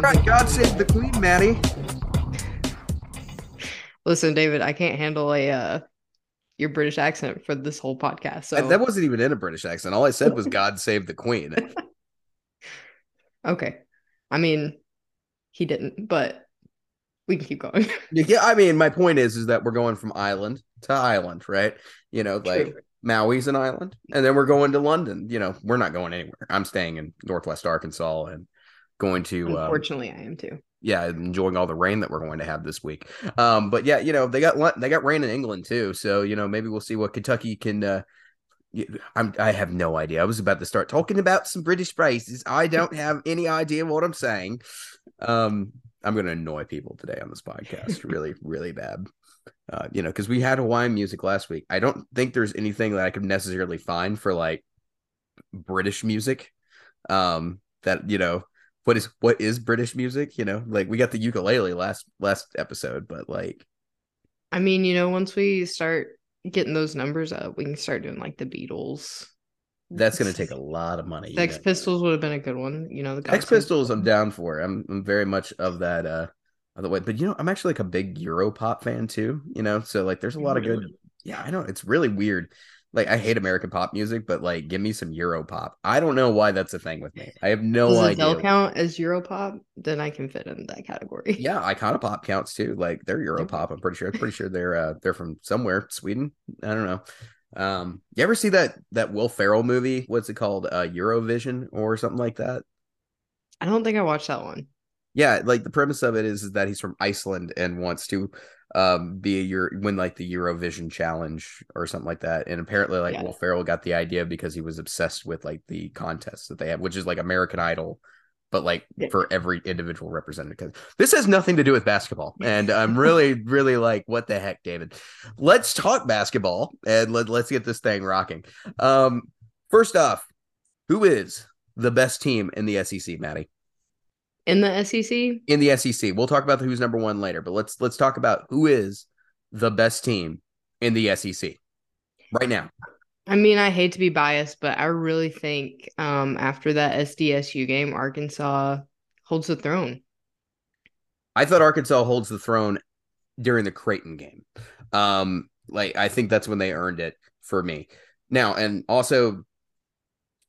All right, God save the Queen, Maddie. Listen, David, I can't handle a uh, your British accent for this whole podcast. So That wasn't even in a British accent. All I said was God save the Queen. okay. I mean, he didn't, but we can keep going. yeah, I mean, my point is, is that we're going from island to island, right? You know, like True. Maui's an island, and then we're going to London. You know, we're not going anywhere. I'm staying in Northwest Arkansas and going to uh, Unfortunately, I am too. yeah, enjoying all the rain that we're going to have this week. Um, but yeah, you know, they got they got rain in England too, so you know maybe we'll see what Kentucky can. Uh, I'm I have no idea. I was about to start talking about some British phrases. I don't have any idea what I'm saying. Um, I'm going to annoy people today on this podcast, really, really bad. Uh, you know, because we had Hawaiian music last week. I don't think there's anything that I could necessarily find for like British music. Um, that you know, what is what is British music? You know, like we got the ukulele last last episode, but like I mean, you know, once we start getting those numbers up, we can start doing like the Beatles. that's going to take a lot of money. Sex know. Pistols would have been a good one. You know, the Sex Pistols, I'm down for. I'm, I'm very much of that uh of the way, but you know, I'm actually like a big Europop fan too. You know, so like there's a lot of good. Yeah, I know it's really weird. Like I hate American pop music, but like give me some Europop. I don't know why that's a thing with me. I have no idea. Does idea. Adele count as Europop? Then I can fit in that category. Yeah, Icona Pop counts too. Like they're Europop. I'm pretty sure. I'm pretty sure they're uh they're from somewhere, Sweden. I don't know. Um, you ever see that that Will Ferrell movie? What's it called? Uh, Eurovision or something like that. I don't think I watched that one. Yeah, like the premise of it is, is that he's from Iceland and wants to um be a Euro win like the Eurovision challenge or something like that. And apparently like Yeah. Will Ferrell got the idea because he was obsessed with like the contests that they have, which is like American Idol, but like Yeah. for every individual represented. 'Cause This has nothing to do with basketball. And I'm really, really like, what the heck, David? Let's talk basketball and let, let's get this thing rocking. Um, first off, who is the best team in the SEC, Maddie? In the SEC, in the SEC. We'll talk about who's number one later, but let's let's talk about who is the best team in the SEC right now. I mean, I hate to be biased, but I really think um, after that SDSU game, Arkansas holds the throne. I thought Arkansas holds the throne during the Creighton game. Um, like I think that's when they earned it for me. Now, and also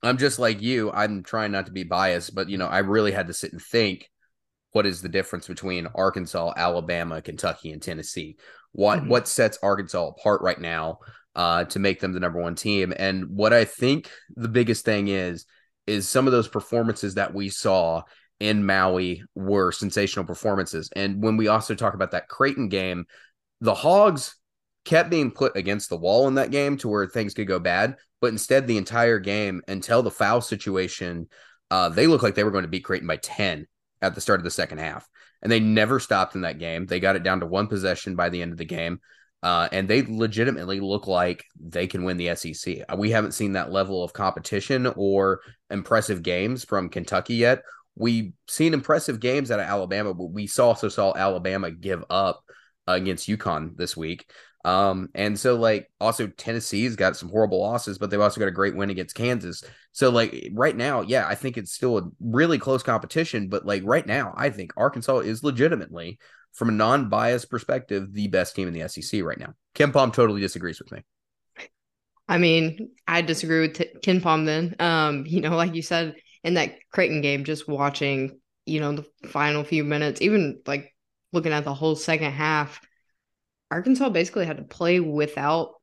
I'm just like you, I'm trying not to be biased, but you know, I really had to sit and think what is the difference between Arkansas, Alabama, Kentucky, and Tennessee? What Mhm. what sets Arkansas apart right now uh, to make them the number one team? And what I think the biggest thing is is some of those performances that we saw in Maui were sensational performances. And when we also talk about that Creighton game, the Hogs kept being put against the wall in that game to where things could go bad. But instead, the entire game until the foul situation, uh, they looked like they were going to beat Creighton by 10 at the start of the second half. And they never stopped in that game. They got it down to one possession by the end of the game. Uh, and they legitimately look like they can win the SEC. Uh, We haven't seen that level of competition or impressive games from Kentucky yet. We've seen impressive games out of Alabama, but we also saw Alabama give up against UConn this week. Um, and so like also Tennessee's got some horrible losses, but they've also got a great win against Kansas. So like right now, yeah, I think it's still a really close competition, but like right now, I think Arkansas is legitimately from a non-biased perspective the best team in the SEC right now. KenPom totally disagrees with me. I mean, I disagree with T- KenPom then. Um, you know, like you said in that Creighton game, just watching, you know, the final few minutes, even like looking at the whole second half, Arkansas basically had to play without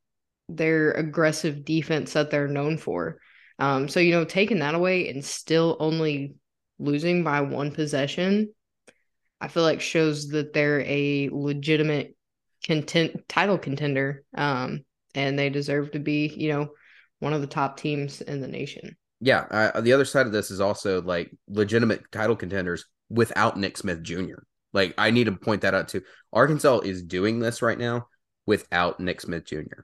their aggressive defense that they're known for. Um, so you know, taking that away and still only losing by one possession, I feel like shows that they're a legitimate content title contender. Um, and they deserve to be, you know, one of the top teams in the nation. Yeah, uh, the other side of this is also like legitimate title contenders without Nick Smith Jr. Like I need to point that out too. Arkansas is doing this right now without Nick Smith Jr.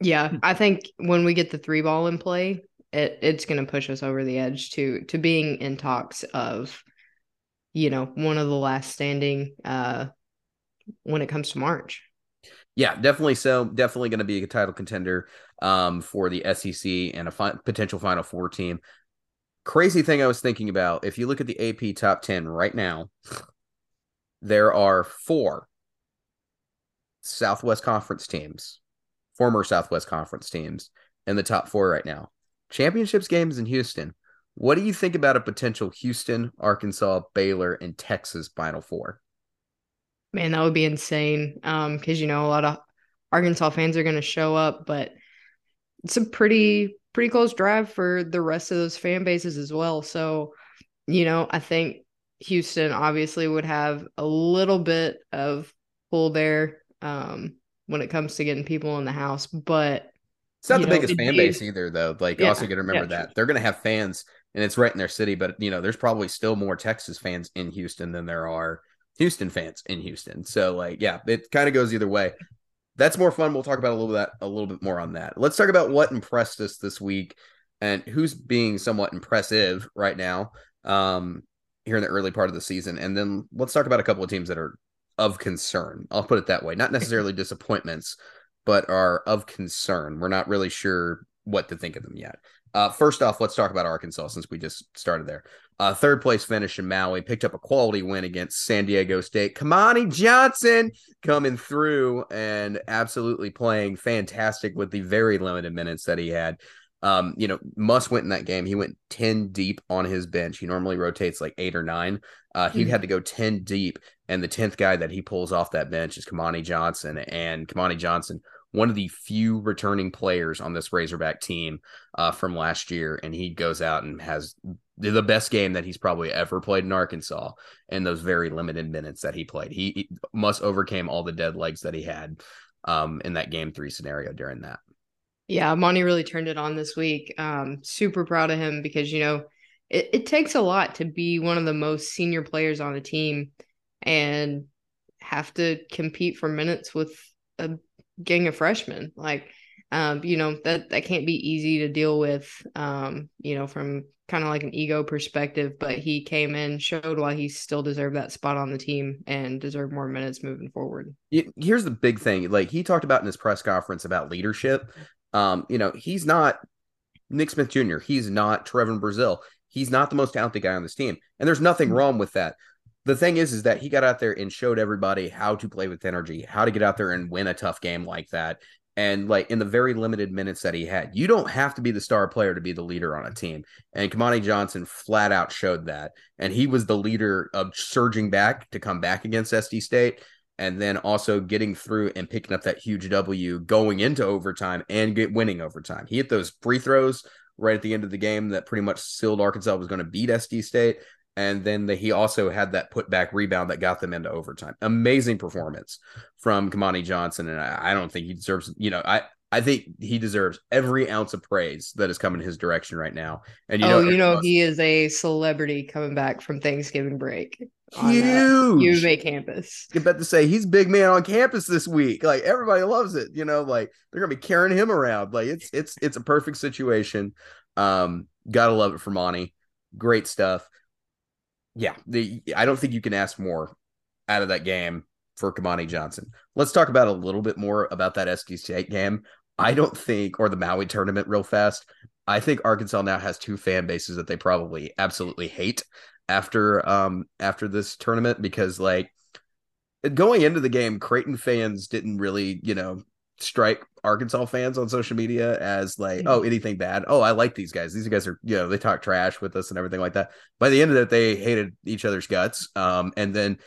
Yeah, I think when we get the three ball in play, it it's going to push us over the edge to to being in talks of, you know, one of the last standing uh when it comes to March. Yeah, definitely so. Definitely going to be a title contender um, for the SEC and a fi- potential Final Four team. crazy thing I was thinking about if you look at the AP top 10 right now, there are four Southwest Conference teams, former Southwest Conference teams in the top four right now. Championships games in Houston. What do you think about a potential Houston, Arkansas, Baylor, and Texas Final Four? Man, that would be insane. Um, because you know a lot of Arkansas fans are going to show up, but it's a pretty pretty close drive for the rest of those fan bases as well. So, you know, I think Houston obviously would have a little bit of pull there um, when it comes to getting people in the house, but it's not the know, biggest fan base either, though. Like, yeah, also got to remember yeah, that they're going to have fans, and it's right in their city. But you know, there's probably still more Texas fans in Houston than there are Houston fans in Houston. So, like, yeah, it kind of goes either way. That's more fun. We'll talk about a little bit a little bit more on that. Let's talk about what impressed us this week and who's being somewhat impressive right now. Um, here in the early part of the season. And then let's talk about a couple of teams that are of concern. I'll put it that way. Not necessarily disappointments, but are of concern. We're not really sure what to think of them yet. Uh, first off, let's talk about Arkansas since we just started there. Uh, third place finish in Maui, picked up a quality win against San Diego State. Kamani Johnson coming through and absolutely playing fantastic with the very limited minutes that he had. Um, you know, Muss went in that game. He went 10 deep on his bench. He normally rotates like eight or nine. Uh, he mm-hmm. had to go 10 deep. And the 10th guy that he pulls off that bench is Kamani Johnson. And Kamani Johnson, one of the few returning players on this Razorback team uh, from last year. And he goes out and has the best game that he's probably ever played in Arkansas in those very limited minutes that he played. He, he Muss overcame all the dead legs that he had um, in that game three scenario during that. Yeah, Monty really turned it on this week. Um, super proud of him because you know it, it takes a lot to be one of the most senior players on a team and have to compete for minutes with a gang of freshmen. Like, um, you know that that can't be easy to deal with. Um, you know, from kind of like an ego perspective, but he came in, showed why he still deserved that spot on the team and deserved more minutes moving forward. Here's the big thing. Like he talked about in his press conference about leadership. Um, you know, he's not Nick Smith Jr., he's not Trevon Brazile. He's not the most talented guy on this team. And there's nothing mm-hmm. wrong with that. The thing is, is that he got out there and showed everybody how to play with energy, how to get out there and win a tough game like that. And like in the very limited minutes that he had, you don't have to be the star player to be the leader on a team. And Kamani Johnson flat out showed that. And he was the leader of surging back to come back against SD State and then also getting through and picking up that huge W going into overtime and get winning overtime. He hit those free throws right at the end of the game that pretty much sealed Arkansas was going to beat SD State. And then the, he also had that putback rebound that got them into overtime. Amazing performance from Kamani Johnson. And I, I don't think he deserves, you know, I, I think he deserves every ounce of praise that is coming his direction right now. And you oh, know, you know, he is a celebrity coming back from Thanksgiving break. Huge U of A campus. I'm about to say he's big man on campus this week. Like everybody loves it. You know, like they're gonna be carrying him around. Like it's it's it's a perfect situation. Um, gotta love it for Monty. Great stuff. Yeah, the I don't think you can ask more out of that game for Kamani Johnson. Let's talk about a little bit more about that SD State game. I don't think, or the Maui tournament, real fast. I think Arkansas now has two fan bases that they probably absolutely hate after um after this tournament because like going into the game, Creighton fans didn't really, you know, strike Arkansas fans on social media as like, oh, mm-hmm. anything bad. Oh, I like these guys. These guys are, you know, they talk trash with us and everything like that. By the end of it, they hated each other's guts. Um, and then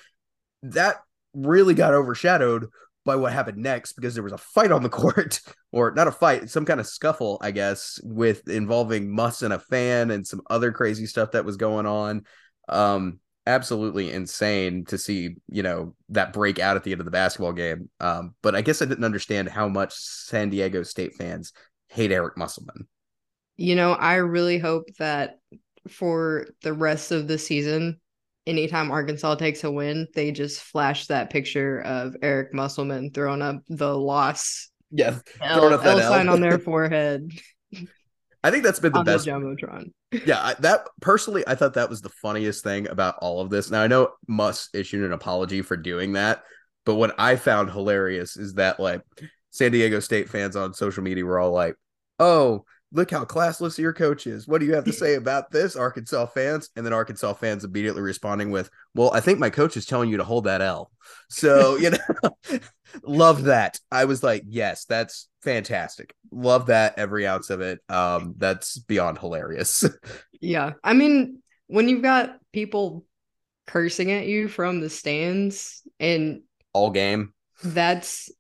that really got overshadowed by what happened next because there was a fight on the court, or not a fight, some kind of scuffle, I guess, with involving Muss and a fan and some other crazy stuff that was going on. Um, absolutely insane to see, you know, that break out at the end of the basketball game. Um, but I guess I didn't understand how much San Diego State fans hate Eric Musselman. You know, I really hope that for the rest of the season, anytime Arkansas takes a win, they just flash that picture of Eric Musselman throwing up the loss. Yeah, L, L sign on their forehead. I think that's been the best. The jumbotron. Yeah, that personally, I thought that was the funniest thing about all of this. Now I know Muss issued an apology for doing that, but what I found hilarious is that like San Diego State fans on social media were all like, "Oh, look how classless your coach is. What do you have to say about this, Arkansas fans? And then Arkansas fans immediately responding with, Well, I think my coach is telling you to hold that L. So, you know, love that. I was like, Yes, that's fantastic. Love that every ounce of it. Um, that's beyond hilarious. yeah. I mean, when you've got people cursing at you from the stands and all game, that's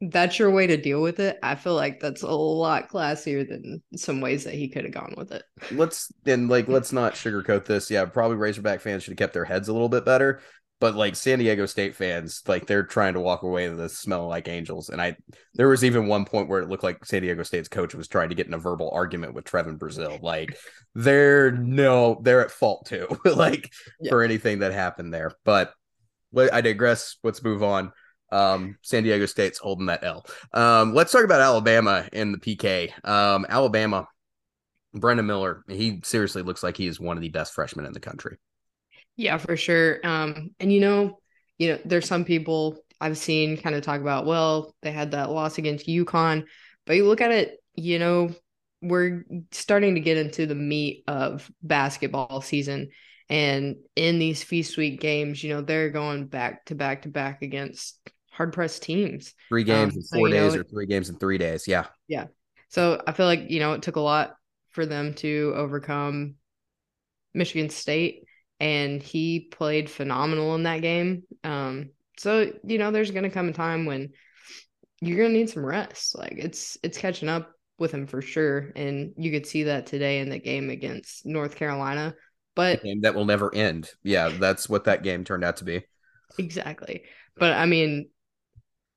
that's your way to deal with it, I feel like that's a lot classier than some ways that he could have gone with it. Let's and like let's not sugarcoat this. Yeah, probably Razorback fans should have kept their heads a little bit better. But like San Diego State fans, like they're trying to walk away with this smelling like angels. And I there was even one point where it looked like San Diego State's coach was trying to get in a verbal argument with Trevon Brazile. Like they're no, they're at fault too, like yeah. for anything that happened there. But I digress. Let's move on. Um, San Diego State's holding that L. Um, let's talk about Alabama in the PK. Um, Alabama, Brandon Miller, he seriously looks like he is one of the best freshmen in the country. Yeah, for sure. Um, and you know, you know, there's some people I've seen kind of talk about, well, they had that loss against UConn, but you look at it, you know, we're starting to get into the meat of basketball season. And in these feast week games, you know, they're going back to back to back against hard pressed teams. Three games um, in four so, days know, or three games in three days. Yeah. Yeah. So I feel like, you know, it took a lot for them to overcome Michigan State and he played phenomenal in that game. Um, so, you know, there's going to come a time when you're going to need some rest. Like it's, it's catching up with him for sure. And you could see that today in the game against North Carolina. But that will never end. Yeah. That's what that game turned out to be. Exactly. But I mean,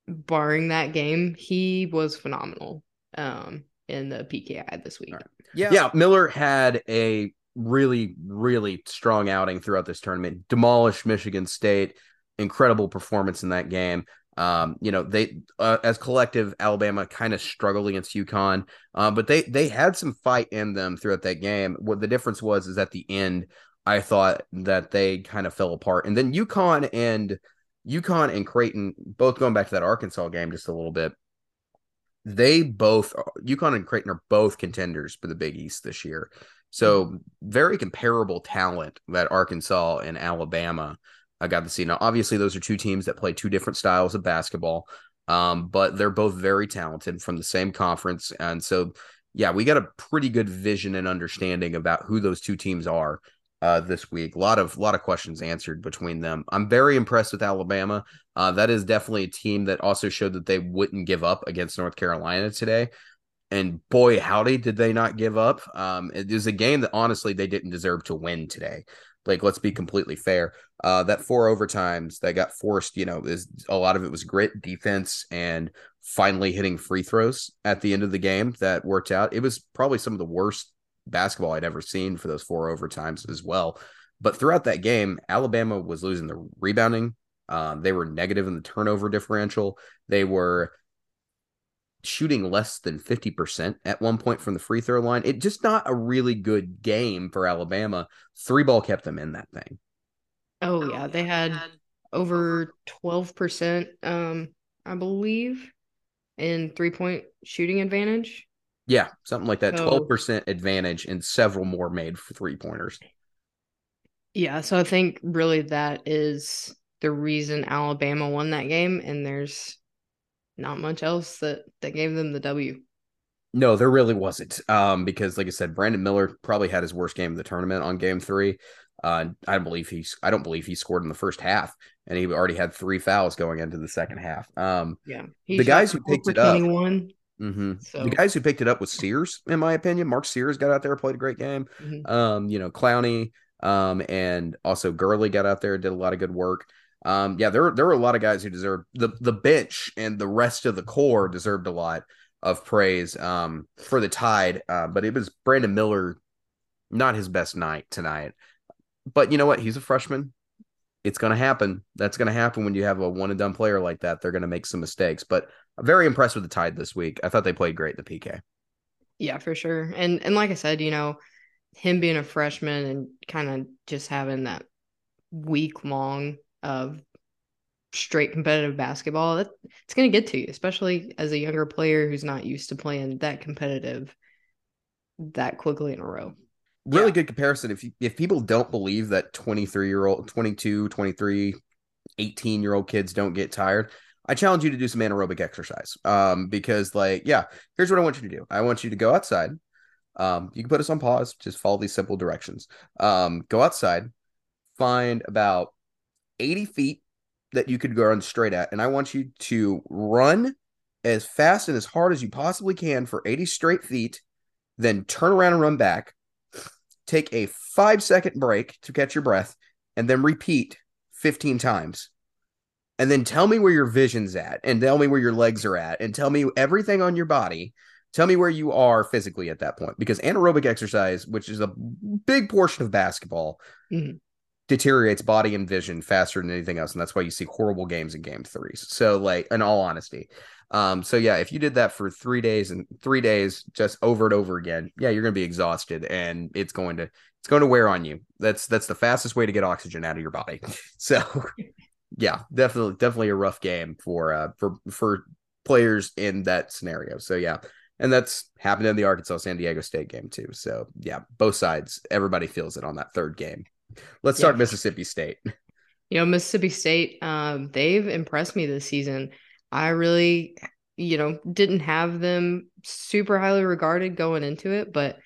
barring that game, he was phenomenal um, in the PKI this week. Right. Yeah. Yeah. Miller had a really, really strong outing throughout this tournament, demolished Michigan State. Incredible performance in that game. Um, you know, they uh, as collective Alabama kind of struggled against UConn, uh, but they they had some fight in them throughout that game. What the difference was is at the end, I thought that they kind of fell apart, and then UConn and UConn and Creighton, both going back to that Arkansas game just a little bit, they both UConn and Creighton are both contenders for the Big East this year. So very comparable talent that Arkansas and Alabama I got to see. Now, obviously, those are two teams that play two different styles of basketball, um, but they're both very talented from the same conference. And so, yeah, we got a pretty good vision and understanding about who those two teams are uh, this week. A lot of lot of questions answered between them. I'm very impressed with Alabama. Uh, that is definitely a team that also showed that they wouldn't give up against North Carolina today. And boy, howdy, did they not give up. Um, it was a game that honestly they didn't deserve to win today. Like, let's be completely fair. Uh, that four overtimes that got forced, you know, is a lot of it was grit, defense, and finally hitting free throws at the end of the game that worked out. It was probably some of the worst basketball I'd ever seen for those four overtimes as well. But throughout that game, Alabama was losing the rebounding. Um, they were negative in the turnover differential. They were shooting less than 50% at one point from the free throw line. It just not a really good game for Alabama. Three ball kept them in that thing. Oh yeah, they had over 12% um I believe in three point shooting advantage. Yeah, something like that. Twelve percent advantage and several more made for three pointers. Yeah, so I think really that is the reason Alabama won that game, and there's not much else that that gave them the W. No, there really wasn't. Um, because like I said, Brandon Miller probably had his worst game of the tournament on game three. Uh, I don't believe he's I don't believe he scored in the first half, and he already had three fouls going into the second half. Um, yeah, the guys who picked it up, Mm-hmm. So the guys who picked it up was Sears, in my opinion. Mark Sears got out there, played a great game. Mm-hmm. Um, you know, Clowney, um, and also Gurley got out there, did a lot of good work. Um, yeah, there there were a lot of guys who deserved the the bench and the rest of the core deserved a lot of praise um for the tide. Uh, but it was Brandon Miller, not his best night tonight. But you know what? He's a freshman it's going to happen. That's going to happen when you have a one and done player like that. They're going to make some mistakes, but very impressed with the Tide this week. I thought they played great in the PK. Yeah, for sure. And and like I said, you know, him being a freshman and kind of just having that week long of straight competitive basketball, that, it's going to get to you, especially as a younger player who's not used to playing that competitive that quickly in a row. Really yeah. good comparison. If you, if people don't believe that 23 year old, 22, 23, 18 year old kids don't get tired, I challenge you to do some anaerobic exercise. Um, because like, yeah, here's what I want you to do. I want you to go outside. Um, you can put us on pause, just follow these simple directions. Um, go outside, find about 80 feet that you could go run straight at, and I want you to run as fast and as hard as you possibly can for 80 straight feet, then turn around and run back. Take a five second break to catch your breath, and then repeat 15 times. And then tell me where your vision's at, and tell me where your legs are at, and tell me everything on your body. Tell me where you are physically at that point, because anaerobic exercise, which is a big portion of basketball, mm-hmm. deteriorates body and vision faster than anything else and that's why you see horrible games in game threes. So like in all honesty um so yeah if you did that for three days and three days just over and over again yeah you're gonna be exhausted and it's going to it's going to wear on you. That's that's the fastest way to get oxygen out of your body. So yeah definitely definitely a rough game for uh for for players in that scenario so yeah and that's happened in the arkansas san diego state game too so yeah both sides everybody feels it on that third game Let's start yeah. Mississippi State. You know, Mississippi State, um, they've impressed me this season. I really, you know, didn't have them super highly regarded going into it, but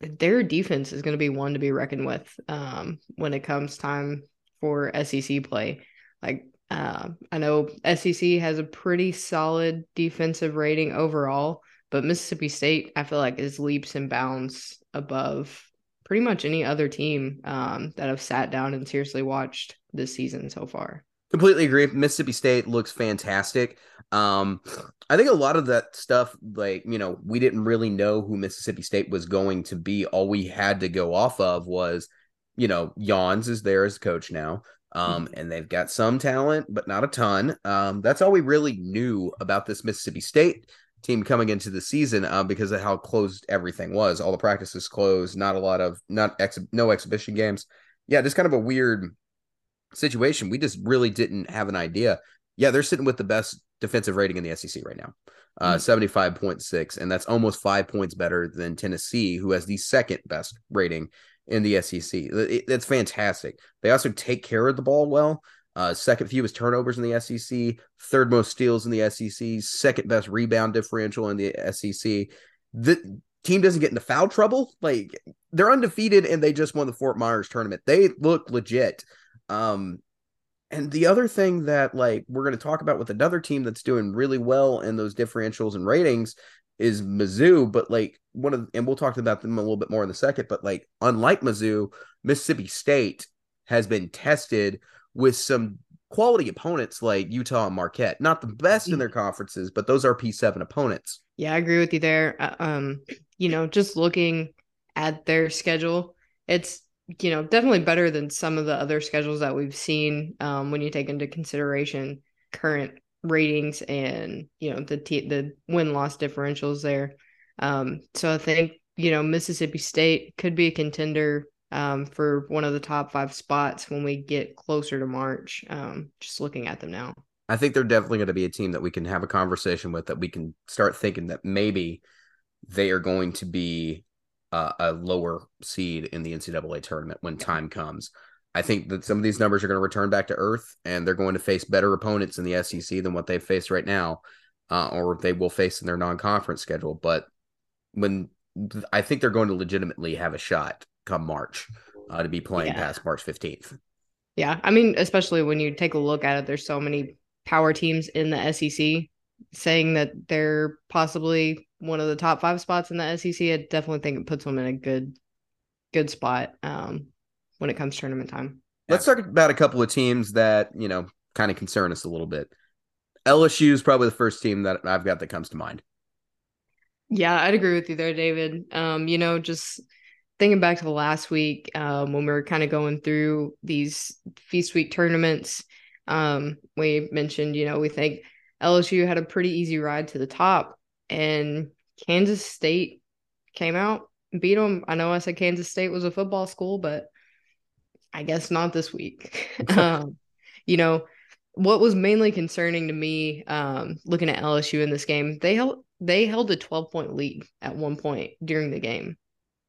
their defense is going to be one to be reckoned with um, when it comes time for SEC play. Like, uh, I know SEC has a pretty solid defensive rating overall, but Mississippi State, I feel like, is leaps and bounds above pretty much any other team um, that I've sat down and seriously watched this season so far. Completely agree. Mississippi State looks fantastic. Um, I think a lot of that stuff, like, you know, we didn't really know who Mississippi State was going to be. All we had to go off of was, you know, Jans is there as coach now. Um, mm-hmm. and they've got some talent, but not a ton. Um, that's all we really knew about this Mississippi State team coming into the season uh, because of how closed everything was. All the practices closed, not a lot of not ex no exhibition games. Yeah, just kind of a weird situation. We just really didn't have an idea. Yeah, they're sitting with the best defensive rating in the SEC right now. Uh, mm-hmm. 75.6 and that's almost 5 points better than Tennessee who has the second best rating in the SEC. It's fantastic. They also take care of the ball well. Uh, second fewest turnovers in the SEC, third most steals in the SEC, second best rebound differential in the SEC. The team doesn't get into foul trouble. Like they're undefeated and they just won the Fort Myers tournament. They look legit. Um, and the other thing that like we're going to talk about with another team that's doing really well in those differentials and ratings is Mizzou, but like one of and we'll talk about them a little bit more in a second, but like unlike Mizzou, Mississippi State has been tested with some quality opponents like Utah and Marquette. Not the best in their conferences, but those are P7 opponents. Yeah, I agree with you there. Uh, um, you know, just looking at their schedule, it's you know definitely better than some of the other schedules that we've seen um, when you take into consideration current ratings and you know the t- the win loss differentials there. Um, so I think you know Mississippi State could be a contender um, for one of the top five spots when we get closer to March. Um, just looking at them now. I think they're definitely going to be a team that we can have a conversation with, that we can start thinking that maybe they are going to be uh, a lower seed in the NCAA tournament when time comes. I think that some of these numbers are going to return back to earth and they're going to face better opponents in the SEC than what they face right now, uh, or they will face in their non conference schedule. But when I think they're going to legitimately have a shot come March uh, to be playing yeah. past March 15th. Yeah. I mean, especially when you take a look at it, there's so many power teams in the SEC saying that they're possibly one of the top five spots in the SEC. I definitely think it puts them in a good, good spot um, when it comes tournament time. Let's talk about a couple of teams that, you know, kind of concern us a little bit. LSU is probably the first team that I've got that comes to mind. Yeah, I'd agree with you there, David. Um, you know, just thinking back to the last week um, when we were kind of going through these feast week tournaments, um, we mentioned, you know, we think LSU had a pretty easy ride to the top, and Kansas State came out and beat them. I know I said Kansas State was a football school, but I guess not this week. um, you know, what was mainly concerning to me, um, looking at LSU in this game, they held they held a 12 point lead at one point during the game,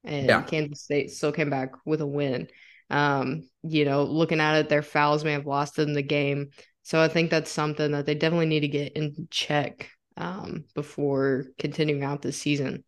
and yeah. Kansas State still came back with a win. Um, you know, looking at it, their fouls may have lost them the game. So I think that's something that they definitely need to get in check um, before continuing out this season.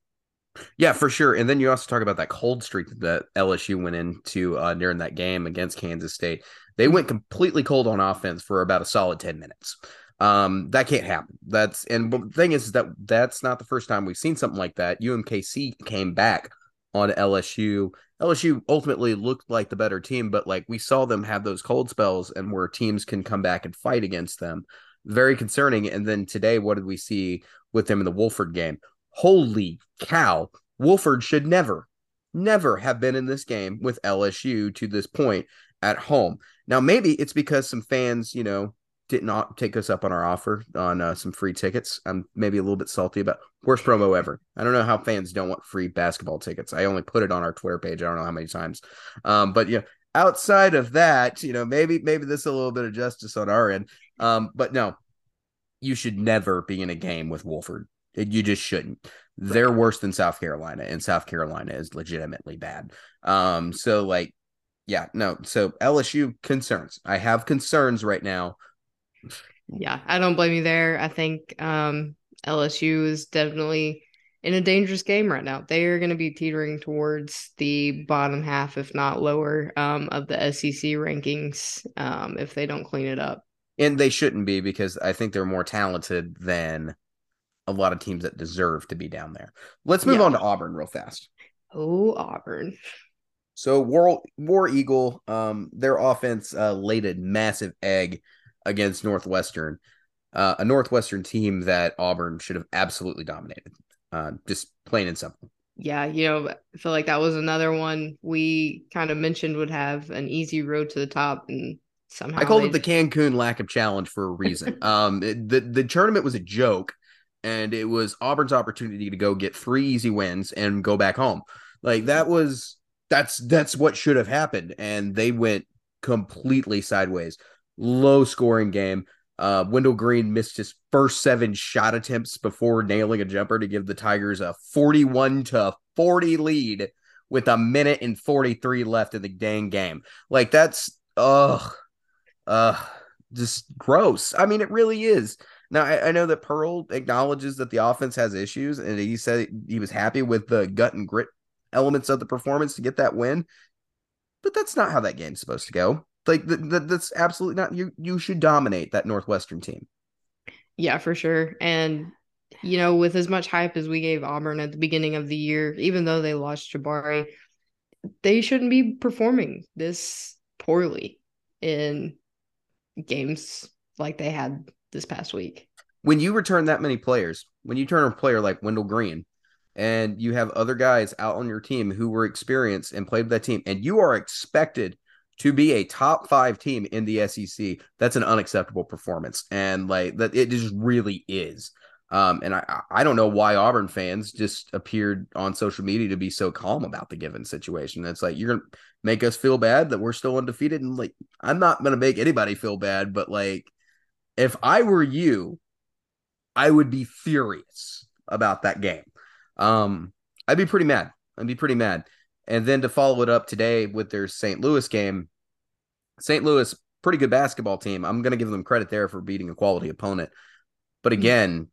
Yeah, for sure. And then you also talk about that cold streak that LSU went into uh, during that game against Kansas State. They went completely cold on offense for about a solid 10 minutes. Um, that can't happen. That's and the thing is that that's not the first time we've seen something like that. UMKC came back on LSU. LSU ultimately looked like the better team, but like we saw them have those cold spells and where teams can come back and fight against them. Very concerning. And then today, what did we see with them in the Wofford game? Holy cow. Wofford should never, never have been in this game with LSU to this point at home. Now, maybe it's because some fans, you know, did not take us up on our offer on uh, some free tickets. I'm maybe a little bit salty about worst promo ever. I don't know how fans don't want free basketball tickets. I only put it on our Twitter page. I don't know how many times. Um, but yeah, outside of that, you know, maybe maybe this is a little bit of justice on our end. Um, but no, you should never be in a game with Wofford. You just shouldn't. They're worse than South Carolina, and South Carolina is legitimately bad. Um, so like, yeah, no. So LSU concerns. I have concerns right now. Yeah, I don't blame you there. I think um, LSU is definitely in a dangerous game right now. They are going to be teetering towards the bottom half, if not lower, um, of the SEC rankings um, if they don't clean it up. And they shouldn't be because I think they're more talented than a lot of teams that deserve to be down there. Let's move yeah. on to Auburn real fast. Oh, Auburn. So War War Eagle, um, their offense uh, laid a massive egg against Northwestern, uh, a Northwestern team that Auburn should have absolutely dominated. Uh, just plain and simple. Yeah, you know, I feel like that was another one we kind of mentioned would have an easy road to the top, and somehow I called it the Cancun lack of challenge for a reason. um, it, the the tournament was a joke, and it was Auburn's opportunity to go get three easy wins and go back home. Like that was that's that's what should have happened, and they went completely sideways. Low scoring game. Uh, Wendell Green missed his first seven shot attempts before nailing a jumper to give the Tigers a 41 to 40 lead with a minute and 43 left in the dang game. Like that's ugh, uh, just gross. I mean, it really is. Now I, I, know that Pearl acknowledges that the offense has issues, and he said he was happy with the gut and grit elements of the performance to get that win. But that's not how that game's supposed to go. Like th- th- that's absolutely not. You you should dominate that Northwestern team. Yeah, for sure. And you know, with as much hype as we gave Auburn at the beginning of the year, even though they lost Jabari, they shouldn't be performing this poorly in games like they had this past week. When you return that many players, when you turn a player like Wendell Green, and you have other guys out on your team who were experienced and played with that team, and you are expected to be a top five team in the SEC, that's an unacceptable performance. And like that, it just really is. Um, and I, I don't know why Auburn fans just appeared on social media to be so calm about the given situation. It's like you're gonna make us feel bad that we're still undefeated, and like I'm not gonna make anybody feel bad, but like if I were you, I would be furious about that game. Um, I'd be pretty mad. I'd be pretty mad. And then to follow it up today with their St. Louis game, St. Louis, pretty good basketball team. I'm going to give them credit there for beating a quality opponent. But hmm. again,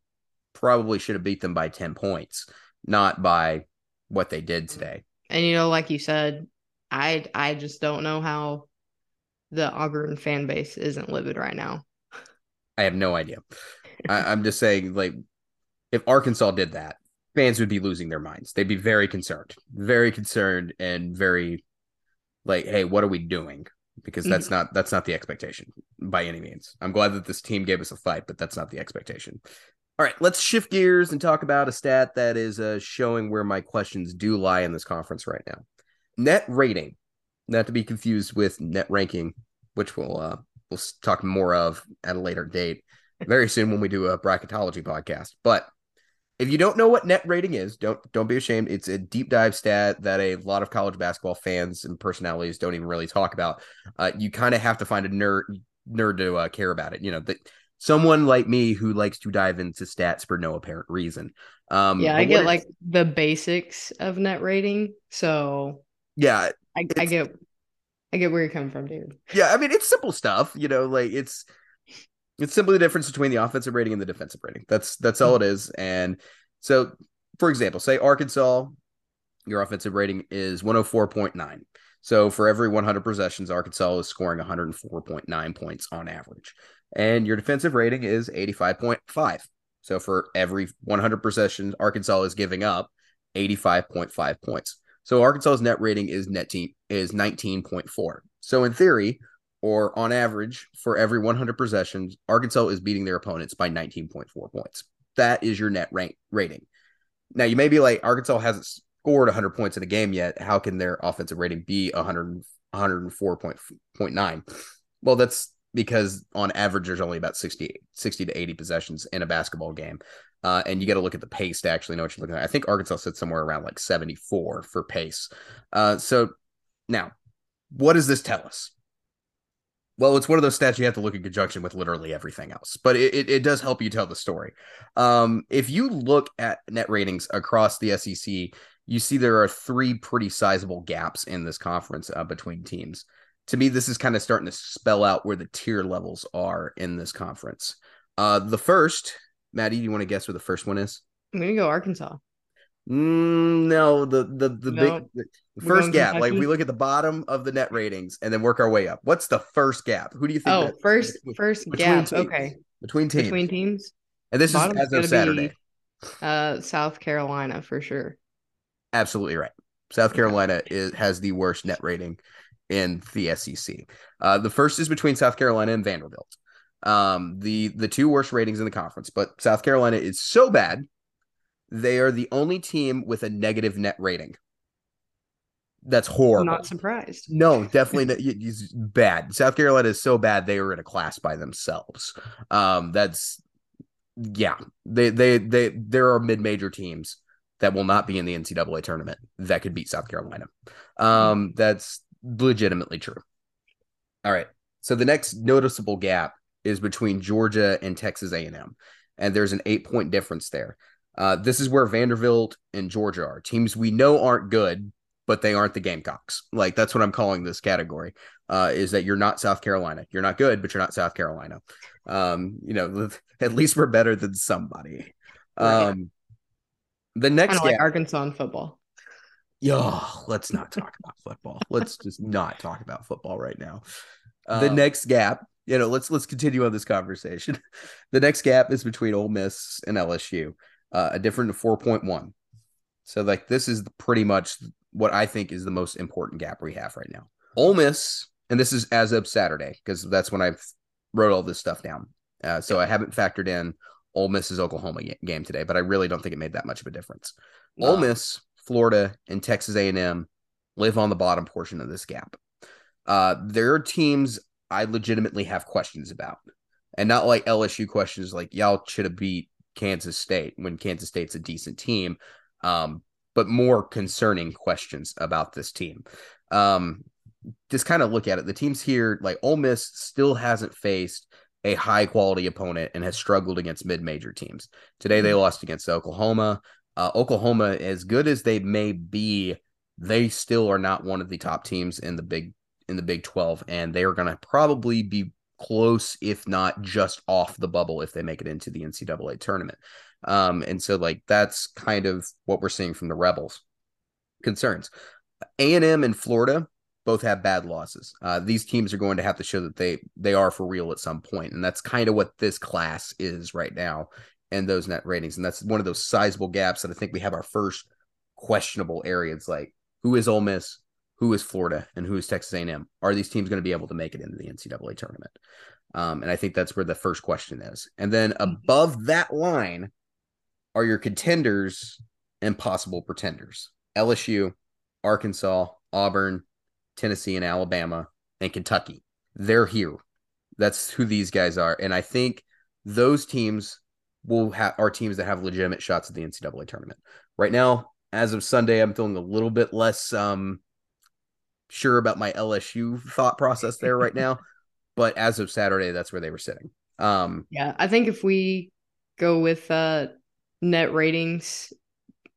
probably should have beat them by 10 points, not by what they did today. And you know, like you said, I I just don't know how the Auburn fan base isn't livid right now. I have no idea. I, I'm just saying, like, if Arkansas did that, fans would be losing their minds. They'd be very concerned, very concerned, and very like, "Hey, what are we doing?" Because that's mm-hmm. not that's not the expectation by any means. I'm glad that this team gave us a fight, but that's not the expectation. All right, let's shift gears and talk about a stat that is uh, showing where my questions do lie in this conference right now. Net rating, not to be confused with net ranking, which we'll uh, we'll talk more of at a later date, very soon when we do a bracketology podcast. But if you don't know what net rating is, don't don't be ashamed. It's a deep dive stat that a lot of college basketball fans and personalities don't even really talk about. Uh, you kind of have to find a nerd nerd to uh, care about it. You know, that someone like me who likes to dive into stats for no apparent reason. Um, yeah, I get like the basics of net rating. So yeah, I, I get I get where you're coming from, dude. Yeah, I mean it's simple stuff, you know, like it's it's simply the difference between the offensive rating and the defensive rating. That's that's all it is. And so, for example, say Arkansas, your offensive rating is 104.9. So for every 100 possessions, Arkansas is scoring 104.9 points on average. And your defensive rating is 85.5. So for every 100 possessions, Arkansas is giving up 85.5 points. So Arkansas's net rating is net team is 19.4. So in theory, or on average, for every 100 possessions, Arkansas is beating their opponents by 19.4 points. That is your net rank rating. Now you may be like Arkansas hasn't scored 100 points in a game yet. How can their offensive rating be 100 104.9? Well, that's because on average there's only about 60 60 to 80 possessions in a basketball game. Uh, and you got to look at the pace to actually know what you're looking at. I think Arkansas sits somewhere around like 74 for pace. Uh, so now, what does this tell us? Well, it's one of those stats you have to look in conjunction with literally everything else, but it, it, it does help you tell the story. Um, if you look at net ratings across the SEC, you see there are three pretty sizable gaps in this conference uh, between teams. To me, this is kind of starting to spell out where the tier levels are in this conference. Uh, the first Maddie, do you want to guess where the first one is? I'm gonna go Arkansas. Mm, no, the the the big the first gap. Like we look at the bottom of the net ratings and then work our way up. What's the first gap? Who do you think? Oh, first first gap. Teams, okay, between teams. Between teams. And this Bottom's is as of Saturday. Be, uh, South Carolina for sure. Absolutely right. South Carolina is has the worst net rating in the SEC. Uh, the first is between South Carolina and Vanderbilt um, the the two worst ratings in the conference. But South Carolina is so bad, they are the only team with a negative net rating. That's horrible. I'm not surprised. No, definitely not, bad. South Carolina is so bad they are in a class by themselves. Um, that's yeah. They they they there are mid major teams that will not be in the NCAA tournament that could beat South Carolina. Um, that's legitimately true. All right. So the next noticeable gap is between Georgia and Texas A&M, and there's an eight point difference there. Uh, this is where Vanderbilt and Georgia are teams we know aren't good, but they aren't the Gamecocks. Like that's what I'm calling this category. Uh, is that you're not South Carolina? You're not good, but you're not South Carolina. Um, you know, at least we're better than somebody. Um, the next like Arkansas in football. Yo, let's not talk about football. Let's just not talk about football right now. the um, next gap you know, let's let's continue on this conversation. the next gap is between Ole Miss and LSU, uh, a different four point one. So like this is pretty much what I think is the most important gap we have right now. Ole Miss, and this is as of Saturday because that's when I wrote all this stuff down. Uh, so I haven't factored in Ole Miss's Oklahoma game today, but I really don't think it made that much of a difference. No. Ole Miss, Florida, and Texas A&M live on the bottom portion of this gap. Uh, there are teams I legitimately have questions about. And not like LSU questions like y'all should have beat Kansas State when Kansas State's a decent team. Um, but more concerning questions about this team. Um, just kind of look at it. The teams here, like Ole Miss, still hasn't faced a high quality opponent and has struggled against mid major teams. Today they mm-hmm. lost against Oklahoma. Uh, Oklahoma, as good as they may be, they still are not one of the top teams in the Big in the Big 12, and they are going to probably be close, if not just off the bubble, if they make it into the NCAA tournament. Um, and so, like, that's kind of what we're seeing from the Rebels. Concerns. A&M and Florida both have bad losses. Uh, these teams are going to have to show that they they are for real at some point, and that's kind of what this class is right now and those net ratings. And that's one of those sizable gaps that I think we have our first questionable areas. Like, who is Ole Miss? Who is Florida and who is Texas A&M? Are these teams going to be able to make it into the NCAA tournament? Um, and I think that's where the first question is. And then mm-hmm. above that line are your contenders and possible pretenders: LSU, Arkansas, Auburn, Tennessee, and Alabama, and Kentucky. They're here. That's who these guys are, and I think those teams will have are teams that have legitimate shots at the NCAA tournament. Right now, as of Sunday, I'm feeling a little bit less um sure about my LSU thought process there right now. but as of Saturday, that's where they were sitting. Um, yeah, I think if we go with uh, net ratings,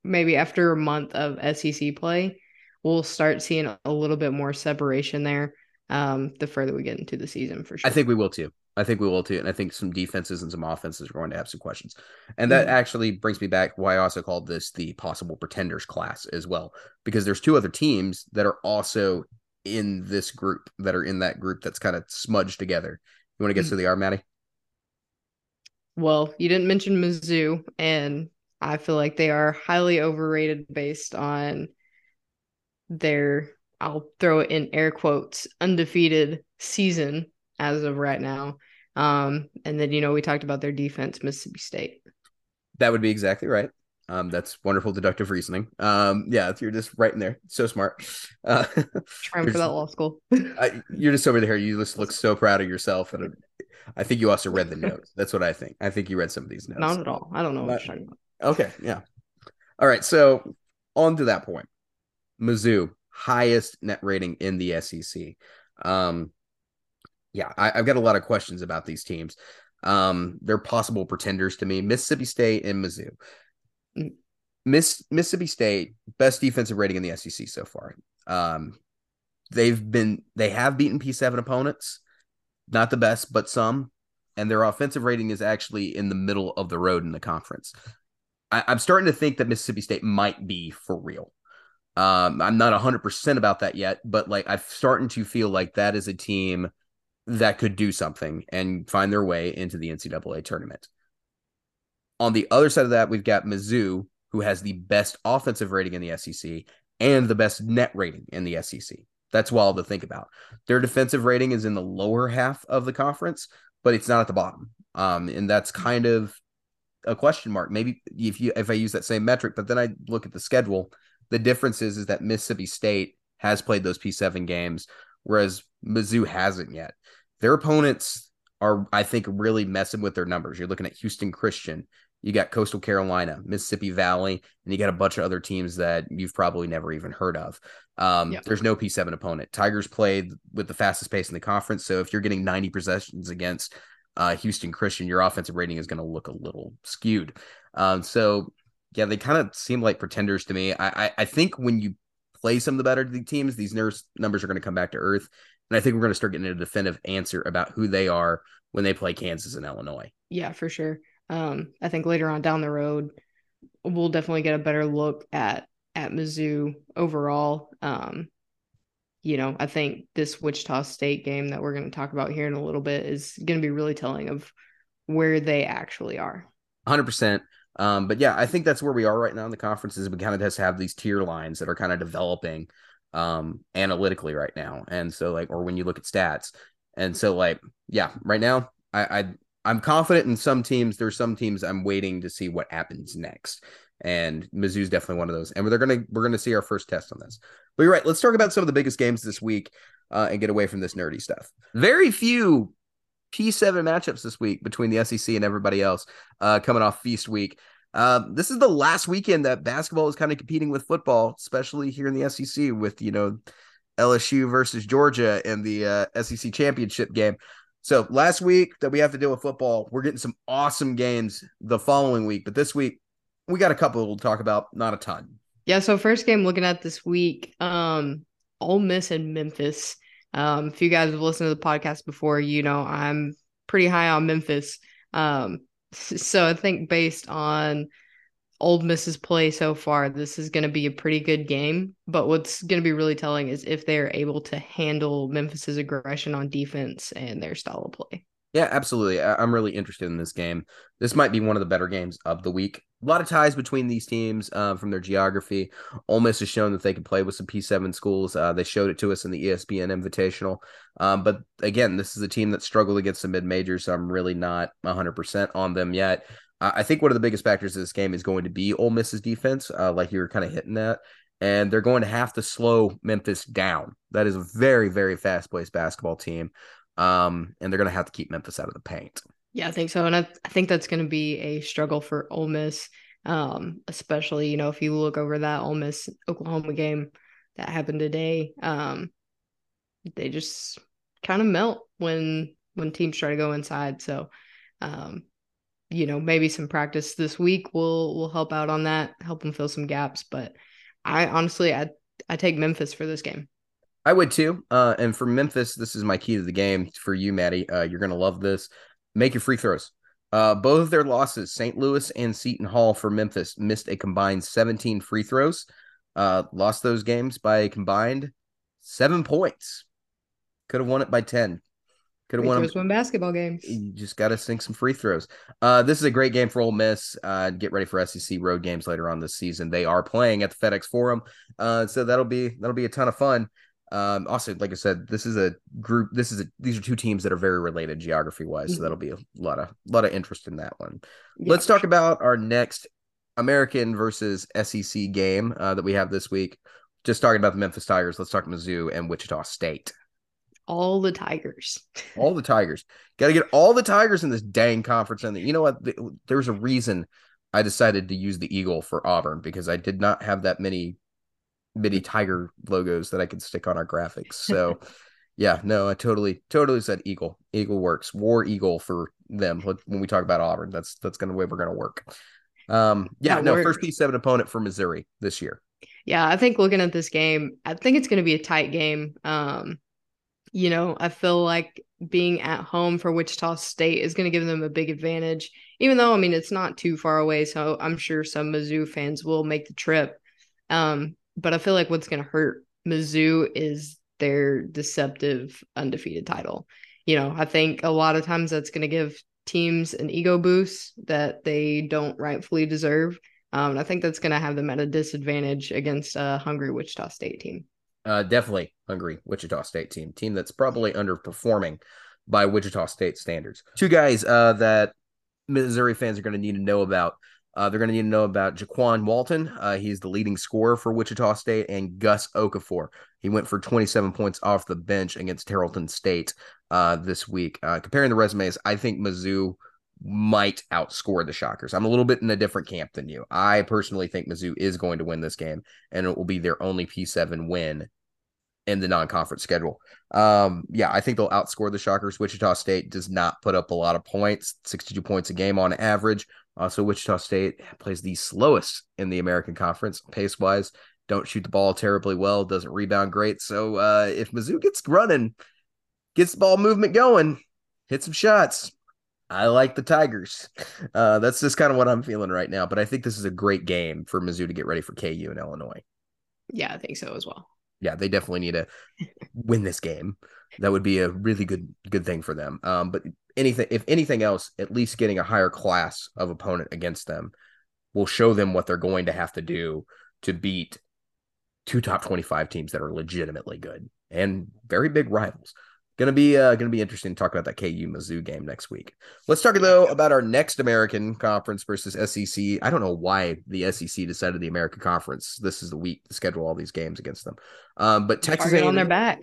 maybe after a month of SEC play, we'll start seeing a little bit more separation there. Um, the further we get into the season, for sure. I think we will too. I think we will too. And I think some defenses and some offenses are going to have some questions. And that mm-hmm. actually brings me back why I also called this the possible pretenders class as well, because there's two other teams that are also in this group that are in that group that's kind of smudged together. You want to get mm-hmm. to the R, Maddie? Well, you didn't mention Mizzou, and I feel like they are highly overrated based on their, I'll throw it in air quotes, undefeated season as of right now. Um, and then, you know, we talked about their defense, Mississippi State. That would be exactly right. Um, that's wonderful deductive reasoning. Um, yeah, you're just right in there. So smart. Uh, Trying for that law school. I, you're just over there. You just look so proud of yourself. And I think you also read the notes. That's what I think. I think you read some of these notes. Not at all. I don't know what you're talking about. Okay. Yeah. All right. So on to that point. Mizzou, highest net rating in the SEC. Um, yeah, I, have got a lot of questions about these teams. Um, they're possible pretenders to me. Mississippi State and Mizzou. Mm. Miss Mississippi State best defensive rating in the SEC so far. Um, they've been they have beaten P7 opponents, not the best, but some, and their offensive rating is actually in the middle of the road in the conference. I, am starting to think that Mississippi State might be for real. Um, I'm not 100% about that yet, but like I'm starting to feel like that is a team that could do something and find their way into the NCAA tournament. On the other side of that, we've got Mizzou, who has the best offensive rating in the SEC and the best net rating in the SEC. That's wild to think about. Their defensive rating is in the lower half of the conference, but it's not at the bottom. Um, and that's kind of a question mark. Maybe if you if I use that same metric, but then I look at the schedule, the difference is is that Mississippi State has played those P7 games, whereas Mizzou hasn't yet. Their opponents are, I think, really messing with their numbers. You're looking at Houston Christian, you got Coastal Carolina, Mississippi Valley, and you got a bunch of other teams that you've probably never even heard of. Um, yep. There's no P7 opponent. Tigers played with the fastest pace in the conference. So if you're getting 90 possessions against uh, Houston Christian, your offensive rating is going to look a little skewed. Um, so yeah, they kind of seem like pretenders to me. I, I, I think when you play some of the better teams, these numbers are going to come back to earth. And I think we're going to start getting a definitive answer about who they are when they play Kansas and Illinois. Yeah, for sure. Um, I think later on down the road, we'll definitely get a better look at at Mizzou overall. Um, you know, I think this Wichita State game that we're going to talk about here in a little bit is going to be really telling of where they actually are. 100%. Um, but yeah, I think that's where we are right now in the conferences. We kind of just have these tier lines that are kind of developing um analytically right now. And so like or when you look at stats. And so like yeah right now i i i'm confident in some teams. There's some teams i'm waiting to see what happens next. And mizzou's definitely one of those. And we're gonna we're gonna see our first test on this. But you're right let's talk about some of the biggest games this week uh, and get away from this nerdy stuff. Very few p7 matchups this week between the sec and everybody else uh, coming off feast week uh, this is the last weekend that basketball is kind of competing with football, especially here in the SEC with you know LSU versus Georgia in the uh, SEC championship game. So last week that we have to deal with football, we're getting some awesome games the following week, but this week we got a couple to talk about, not a ton. Yeah. So first game looking at this week, um, Ole Miss and Memphis. Um, if you guys have listened to the podcast before, you know I'm pretty high on Memphis. Um, so I think based on Ole Miss's play so far, this is going to be a pretty good game. But what's going to be really telling is if they're able to handle Memphis's aggression on defense and their style of play. Yeah, absolutely. I'm really interested in this game. This might be one of the better games of the week. A lot of ties between these teams uh, from their geography. Ole Miss has shown that they can play with some P7 schools. Uh, they showed it to us in the ESPN Invitational. Um, but again, this is a team that struggled against the mid majors, so I'm really not 100% on them yet. I think one of the biggest factors of this game is going to be Ole Miss's defense, uh, like you were kind of hitting that. And they're going to have to slow Memphis down. That is a very, very fast paced basketball team. Um, and they're going to have to keep Memphis out of the paint. Yeah, I think so. And I, I think that's going to be a struggle for Ole Miss, um, especially, you know, if you look over that Ole Miss Oklahoma game that happened today. Um, they just kind of melt when when teams try to go inside. So, um, you know, maybe some practice this week will will help out on that, help them fill some gaps. But I honestly, I I take Memphis for this game. I would too. Uh, and for Memphis, this is my key to the game for you, Maddie. Uh, you're gonna love this. Make your free throws. Uh, both of their losses, St. Louis and Seton Hall for Memphis, missed a combined 17 free throws. Uh, lost those games by a combined seven points. Could have won it by 10. Could have won win basketball games. You just got to sink some free throws. Uh, this is a great game for Ole Miss. Uh, get ready for SEC road games later on this season. They are playing at the FedEx Forum, uh, so that'll be that'll be a ton of fun. Um, also, like I said, this is a group. This is a these are two teams that are very related geography wise, mm-hmm. so that'll be a lot of lot of interest in that one. Yeah. Let's talk about our next American versus SEC game uh, that we have this week. Just talking about the Memphis Tigers. Let's talk Mizzou and Wichita State. All the Tigers. all the Tigers. Got to get all the Tigers in this dang conference. And you know what? There's a reason I decided to use the Eagle for Auburn because I did not have that many mini tiger logos that I could stick on our graphics. So yeah, no, I totally totally said eagle. Eagle works. War eagle for them when we talk about Auburn. That's that's gonna the way we're gonna work. Um yeah, that no, works. first P7 opponent for Missouri this year. Yeah, I think looking at this game, I think it's gonna be a tight game. Um, you know, I feel like being at home for Wichita State is going to give them a big advantage, even though, I mean, it's not too far away. So I'm sure some Mizzou fans will make the trip. Um, but I feel like what's going to hurt Mizzou is their deceptive undefeated title. You know, I think a lot of times that's going to give teams an ego boost that they don't rightfully deserve. Um, and I think that's going to have them at a disadvantage against a hungry Wichita State team. Uh, definitely hungry Wichita State team, team that's probably underperforming by Wichita State standards. Two guys uh, that Missouri fans are going to need to know about uh, they're going to need to know about Jaykwon Walton. Uh, he's the leading scorer for Wichita State, and Gus Okafor. He went for 27 points off the bench against Tarleton State uh, this week. Uh, comparing the resumes, I think Mizzou might outscore the Shockers. I'm a little bit in a different camp than you. I personally think Mizzou is going to win this game, and it will be their only P7 win in the non-conference schedule. Um, yeah, I think they'll outscore the Shockers. Wichita State does not put up a lot of points, 62 points a game on average. Also, Wichita State plays the slowest in the American Conference pace wise. Don't shoot the ball terribly well, doesn't rebound great. So uh, if Mizzou gets running, gets the ball movement going, hit some shots. I like the Tigers. Uh, that's just kind of what I'm feeling right now. But I think this is a great game for Mizzou to get ready for KU in Illinois. Yeah, I think so as well. Yeah, they definitely need to win this game. That would be a really good good thing for them. Um, but anything, if anything else, at least getting a higher class of opponent against them will show them what they're going to have to do to beat two top 25 teams that are legitimately good and very big rivals. Gonna be uh, gonna be interesting to talk about that KU Mizzou game next week. Let's talk though about our next American Conference versus SEC. I don't know why the SEC decided the American Conference. This is the week to schedule all these games against them. Um, but Texas Target on their back.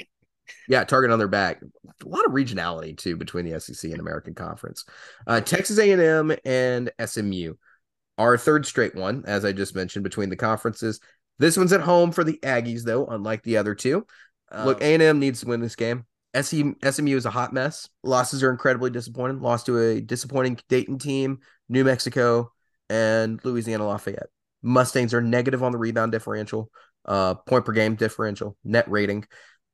Yeah, target on their back. A lot of regionality too between the SEC and American Conference. Uh, Texas A&M and SMU. Our third straight one, as I just mentioned, between the conferences. This one's at home for the Aggies, though, unlike the other two. Um, Look, A&M needs to win this game. SMU is a hot mess. Losses are incredibly disappointing. Lost to a disappointing Dayton team, New Mexico, and Louisiana Lafayette. Mustangs are negative on the rebound differential, uh, point per game differential, net rating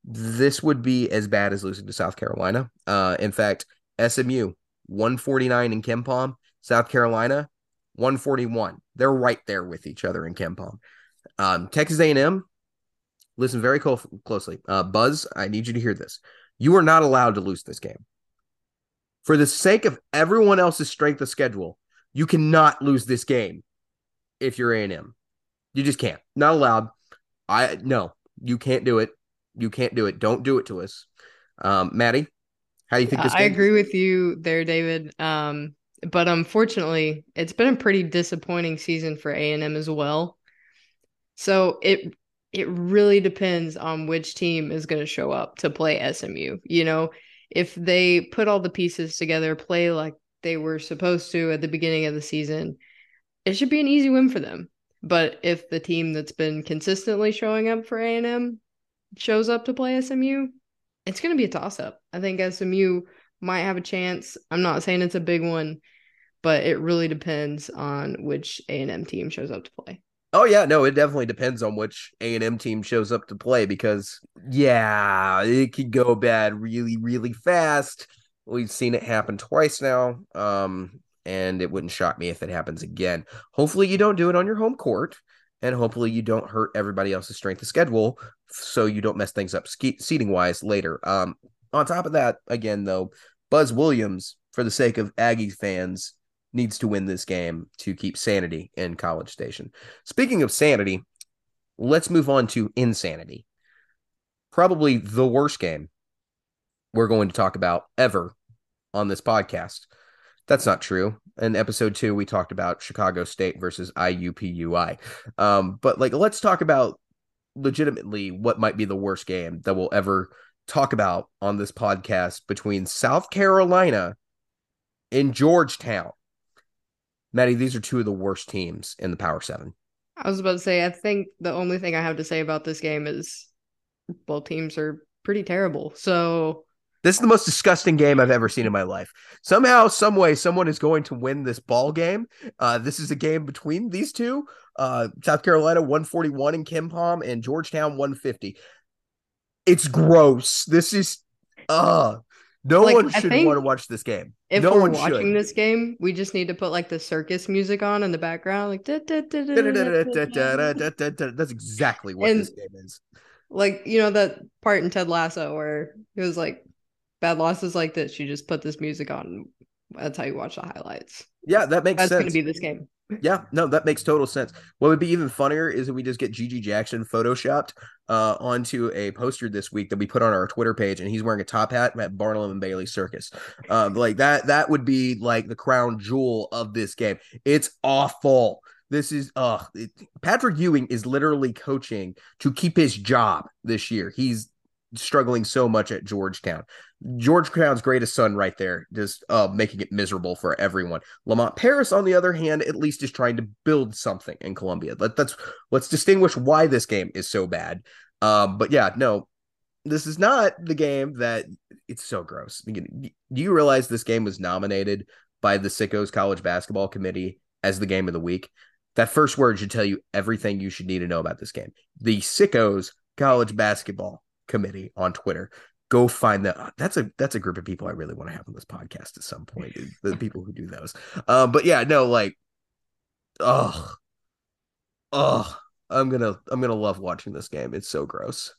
this would be as bad as losing to South Carolina. Uh, in fact, SMU 149 in KenPom, South Carolina 141. They're right there with each other in KenPom. Um, Texas A&M, listen very closely. Uh, Buzz, I need you to hear this. You are not allowed to lose this game. For the sake of everyone else's strength of schedule, you cannot lose this game if you're A&M. You just can't. Not allowed. I no, you can't do it. You can't do it. Don't do it to us. Um, Maddie, how do you think this? I agree with you there, David. Um, but unfortunately, it's been a pretty disappointing season for A and M as well. So it it really depends on which team is going to show up to play SMU. You know, if they put all the pieces together, play like they were supposed to at the beginning of the season, it should be an easy win for them. But if the team that's been consistently showing up for A&M shows up to play SMU, it's going to be a toss up. I think SMU might have a chance. I'm not saying it's a big one, but it really depends on which A&M team shows up to play. Oh yeah, no, it definitely depends on which A and M team shows up to play because yeah, it could go bad really, really fast. We've seen it happen twice now, um, and it wouldn't shock me if it happens again. Hopefully, you don't do it on your home court, and hopefully, you don't hurt everybody else's strength of schedule, so you don't mess things up ske- seating wise later. Um, on top of that, again though, Buzz Williams, for the sake of Aggie fans, needs to win this game to keep sanity in College Station. Speaking of sanity, let's move on to insanity. Probably the worst game we're going to talk about ever on this podcast. That's not true. In episode two, we talked about Chicago State versus IUPUI. Um, but like, let's talk about legitimately what might be the worst game that we'll ever talk about on this podcast between South Carolina and Georgetown. Maddie, these are two of the worst teams in the Power Seven. I was about to say, I think the only thing I have to say about this game is both teams are pretty terrible. So this is the most disgusting game I've ever seen in my life. Somehow, some way, someone is going to win this ball game. Uh, this is a game between these two. Uh, South Carolina 141 in KenPom and Georgetown 150. It's gross. This is uh no like, one should want to watch this game. If no we're watching should. this game, we just need to put like the circus music on in the background, like that's exactly what and, this game is. Like you know that part in Ted Lasso where it was like bad losses like this. You just put this music on. That's how you watch the highlights. Yeah, that makes that's sense. That's going to be this game. Yeah, no, that makes total sense. What would be even funnier is if we just get GG Jackson photoshopped uh, onto a poster this week that we put on our Twitter page, and he's wearing a top hat at Barnum and Bailey Circus. Um, like that, that would be like the crown jewel of this game. It's awful. This is uh Patrick Ewing is literally coaching to keep his job this year. He's struggling so much at Georgetown. Georgetown's greatest son right there, just uh, making it miserable for everyone. Lamont Paris, on the other hand, at least is trying to build something in Columbia. Let, that's let's distinguish why this game is so bad. Um, but yeah, no, this is not the game that it's so gross. Do you realize this game was nominated by the Sickos College Basketball Committee as the game of the week? That first word should tell you everything you should need to know about this game. The Sickos College Basketball Committee on Twitter go find that that's a that's a group of people I really want to have on this podcast at some point. the people who do those. Um, but yeah, no, like, oh, oh, I'm gonna I'm gonna love watching this game. It's so gross.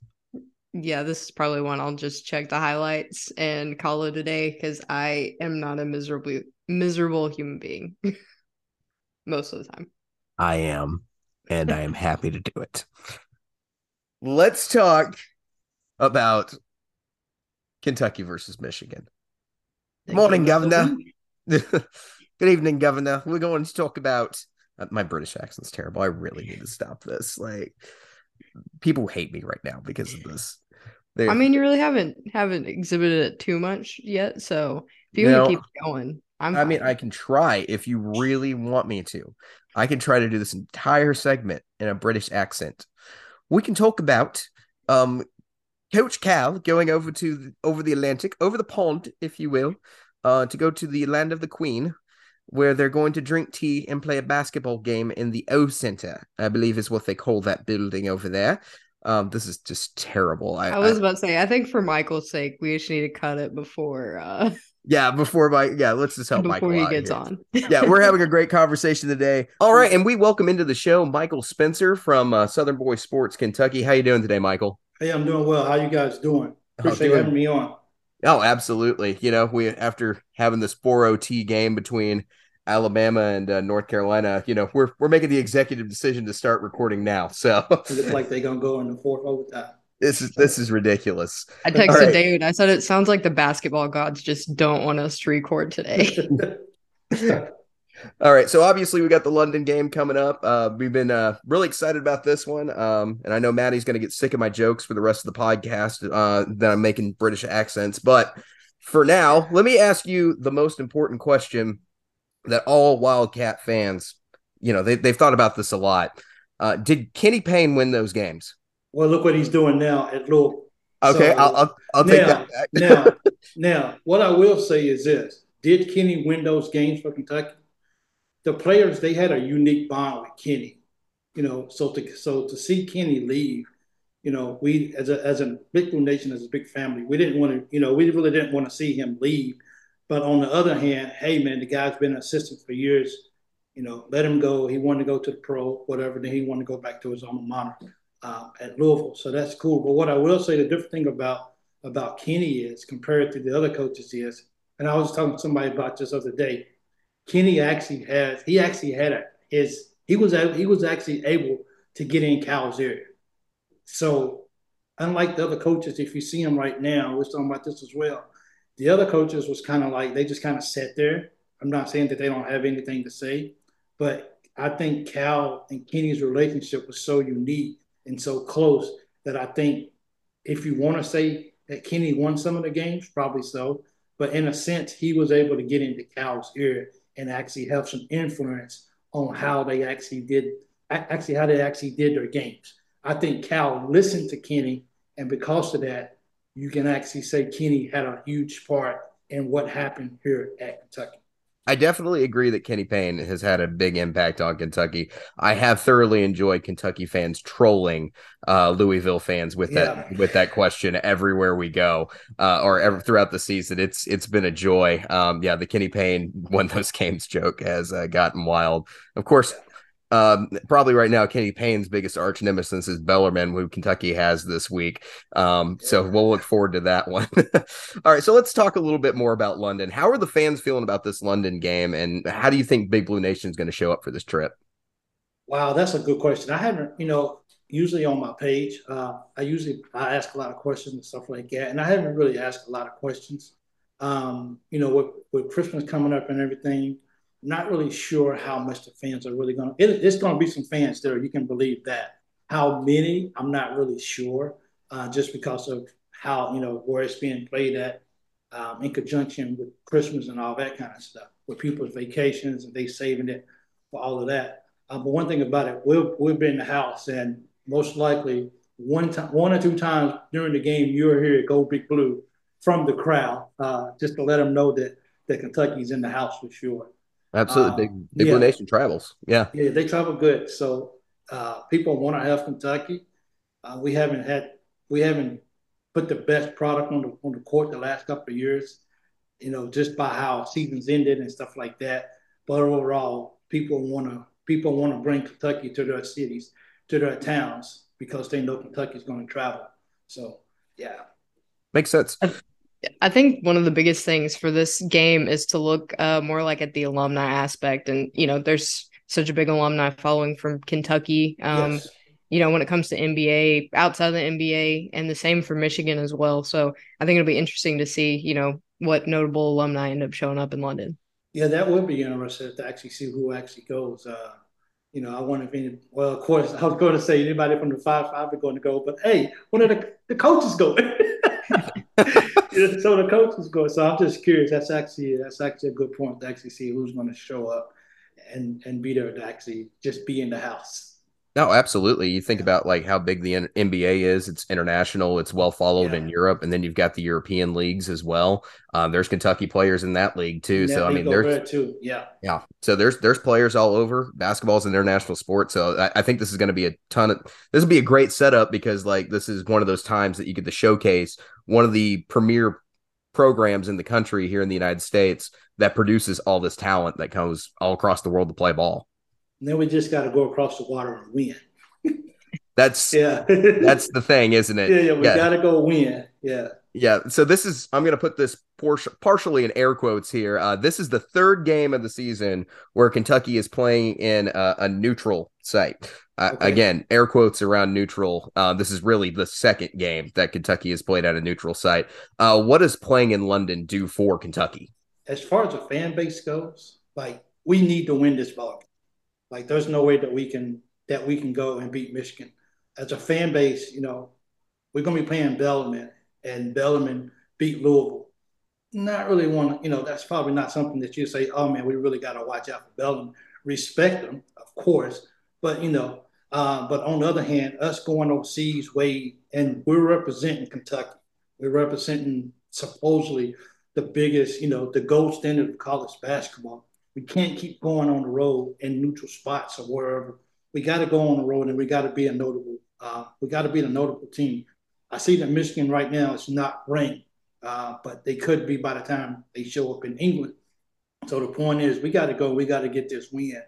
Yeah, this is probably one I'll just check the highlights and call it a day because I am not a miserably miserable human being most of the time. I am, and I am happy to do it. Let's talk about Kentucky versus Michigan. Thank Morning, Governor. Good evening, Governor. We're going to talk about uh, my British accent's terrible. I really need to stop this. Like, people hate me right now because of this. They're, I mean, you really haven't haven't exhibited it too much yet. So if you, you keep going, I'm. I mean, I can try if you really want me to. I can try to do this entire segment in a British accent. We can talk about um Coach Cal going over to over the Atlantic, over the pond, if you will, uh, to go to the land of the Queen, where they're going to drink tea and play a basketball game in the O Center. I believe is what they call that building over there. Um, this is just terrible. I, I was I, about to say, I think for Michael's sake, we just need to cut it before. Uh... Yeah, before my yeah, let's just help before Michael he gets here. on. yeah, we're having a great conversation today. All right, and we welcome into the show Michael Spencer from uh, Southern Boy Sports Kentucky. How you doing today, Michael? Hey, I'm doing well. How you guys doing? Appreciate doing... having me on. Oh, absolutely. You know, we after having this 4 OT game between Alabama and uh, North Carolina, you know, we're we're making the executive decision to start recording now. So it's like they're gonna go in the fourth overtime. This is this is ridiculous. I texted right. David. I said it sounds like the basketball gods just don't want us to record today. All right, so obviously we got the London game coming up. Uh, we've been uh, really excited about this one, um, and I know Maddie's going to get sick of my jokes for the rest of the podcast uh, that I'm making British accents. But for now, let me ask you the most important question that all Wildcat fans, you know, they, they've thought about this a lot. Uh, did Kenny Payne win those games? Well, look what he's doing now. Look, Okay, so, I'll, I'll, I'll take now, that. now, now, what I will say is this: Did Kenny win those games for Kentucky? The players they had a unique bond with Kenny, you know. So to so to see Kenny leave, you know, we as a as a Big Blue Nation as a big family, we didn't want to, you know, we really didn't want to see him leave. But on the other hand, hey man, the guy's been an assistant for years. You know, let him go. He wanted to go to the pro, whatever. Then he wanted to go back to his alma mater uh, at Louisville. So that's cool. But what I will say, the different thing about about Kenny is compared to the other coaches is, and I was talking to somebody about this the other day. Kenny actually has he actually had a, his he was he was actually able to get in Cal's ear. So unlike the other coaches, if you see him right now, we're talking about this as well. The other coaches was kind of like they just kind of sat there. I'm not saying that they don't have anything to say, but I think Cal and Kenny's relationship was so unique and so close that I think if you want to say that Kenny won some of the games, probably so. But in a sense, he was able to get into Cal's ear and actually have some influence on how they actually did, actually how they actually did their games. I think Cal listened to Kenny, and because of that, you can actually say Kenny had a huge part in what happened here at Kentucky. I definitely agree that Kenny Payne has had a big impact on Kentucky. I have thoroughly enjoyed Kentucky fans trolling uh, Louisville fans with that yeah. with that question everywhere we go, uh, or ever throughout the season. It's it's been a joy. Um, yeah, the Kenny Payne won those games joke has uh, gotten wild. Of course, um, probably right now, Kenny Payne's biggest arch nemesis is Bellarmine, who Kentucky has this week. Um, so we'll look forward to that one. All right, so let's talk a little bit more about London. How are the fans feeling about this London game, and how do you think Big Blue Nation is going to show up for this trip? Wow, that's a good question. I haven't, you know, usually on my page, uh, I usually I ask a lot of questions and stuff like that, and I haven't really asked a lot of questions. Um, you know, with, with Christmas coming up and everything, not really sure how much the fans are really going to. It, it's going to be some fans there. You can believe that. How many? I'm not really sure, uh, just because of how you know where it's being played at, um, in conjunction with Christmas and all that kind of stuff, with people's vacations and they saving it for all of that. Uh, but one thing about it, we'll we'll be in the house, and most likely one time, one or two times during the game, you'll hear "Go Big Blue" from the crowd, uh, just to let them know that that Kentucky's in the house for sure. Absolutely. Um, big, big yeah. Nation travels. Yeah. Yeah, they travel good. So uh, people want to have Kentucky. Uh, we haven't had, we haven't put the best product on the, on the court the last couple of years, you know, just by how seasons ended and stuff like that. But overall, people want to, people want to bring Kentucky to their cities, to their towns, because they know Kentucky's going to travel. So, yeah. Makes sense. I think one of the biggest things for this game is to look uh, more like at the alumni aspect, and you know, there's such a big alumni following from Kentucky. Um, yes. You know, when it comes to NBA, outside of the NBA, and the same for Michigan as well. So I think it'll be interesting to see, you know, what notable alumni end up showing up in London. Yeah, that would be interesting to actually see who actually goes. Uh, you know, I wonder if any. Well, of course, I was going to say anybody from the five five are going to go, but hey, one of the the coaches going. so the coach was going. So I'm just curious. That's actually that's actually a good point to actually see who's going to show up and and be there to actually just be in the house. No, absolutely. You think about like how big the NBA is. It's international. It's well followed yeah. in Europe, and then you've got the European leagues as well. Um, there's Kentucky players in that league too. so I mean, there's too. Yeah, yeah. So there's there's players all over. Basketball is an international sport, so I, I think this is going to be a ton of. This will be a great setup because like this is one of those times that you get to showcase one of the premier programs in the country here in the United States that produces all this talent that comes all across the world to play ball. And then we just got to go across the water and win. That's yeah. that's the thing, isn't it? Yeah, yeah. We yeah. got to go win. Yeah. Yeah. So this is I'm going to put this portion partially in air quotes here. Uh, this is the third game of the season where Kentucky is playing in a, a neutral site. Uh, okay. Again, air quotes around neutral. Uh, this is really the second game that Kentucky has played at a neutral site. Uh, what does playing in London do for Kentucky? As far as the fan base goes, like we need to win this ball. Like there's no way that we can that we can go and beat Michigan. As a fan base, you know, we're gonna be playing Bellarmine and Bellarmine beat Louisville. Not really want to, you know, that's probably not something that you say, oh man, we really gotta watch out for Bellarmine. Respect them, of course, but you know, Uh, but on the other hand, us going overseas, way and we're representing Kentucky. We're representing supposedly the biggest, you know, the gold standard of college basketball. We can't keep going on the road in neutral spots or wherever. We got to go on the road and we got to be a notable. Uh, we got to be a notable team. I see that Michigan right now is not ranked, uh, but they could be by the time they show up in England. So the point is, we got to go. We got to get this win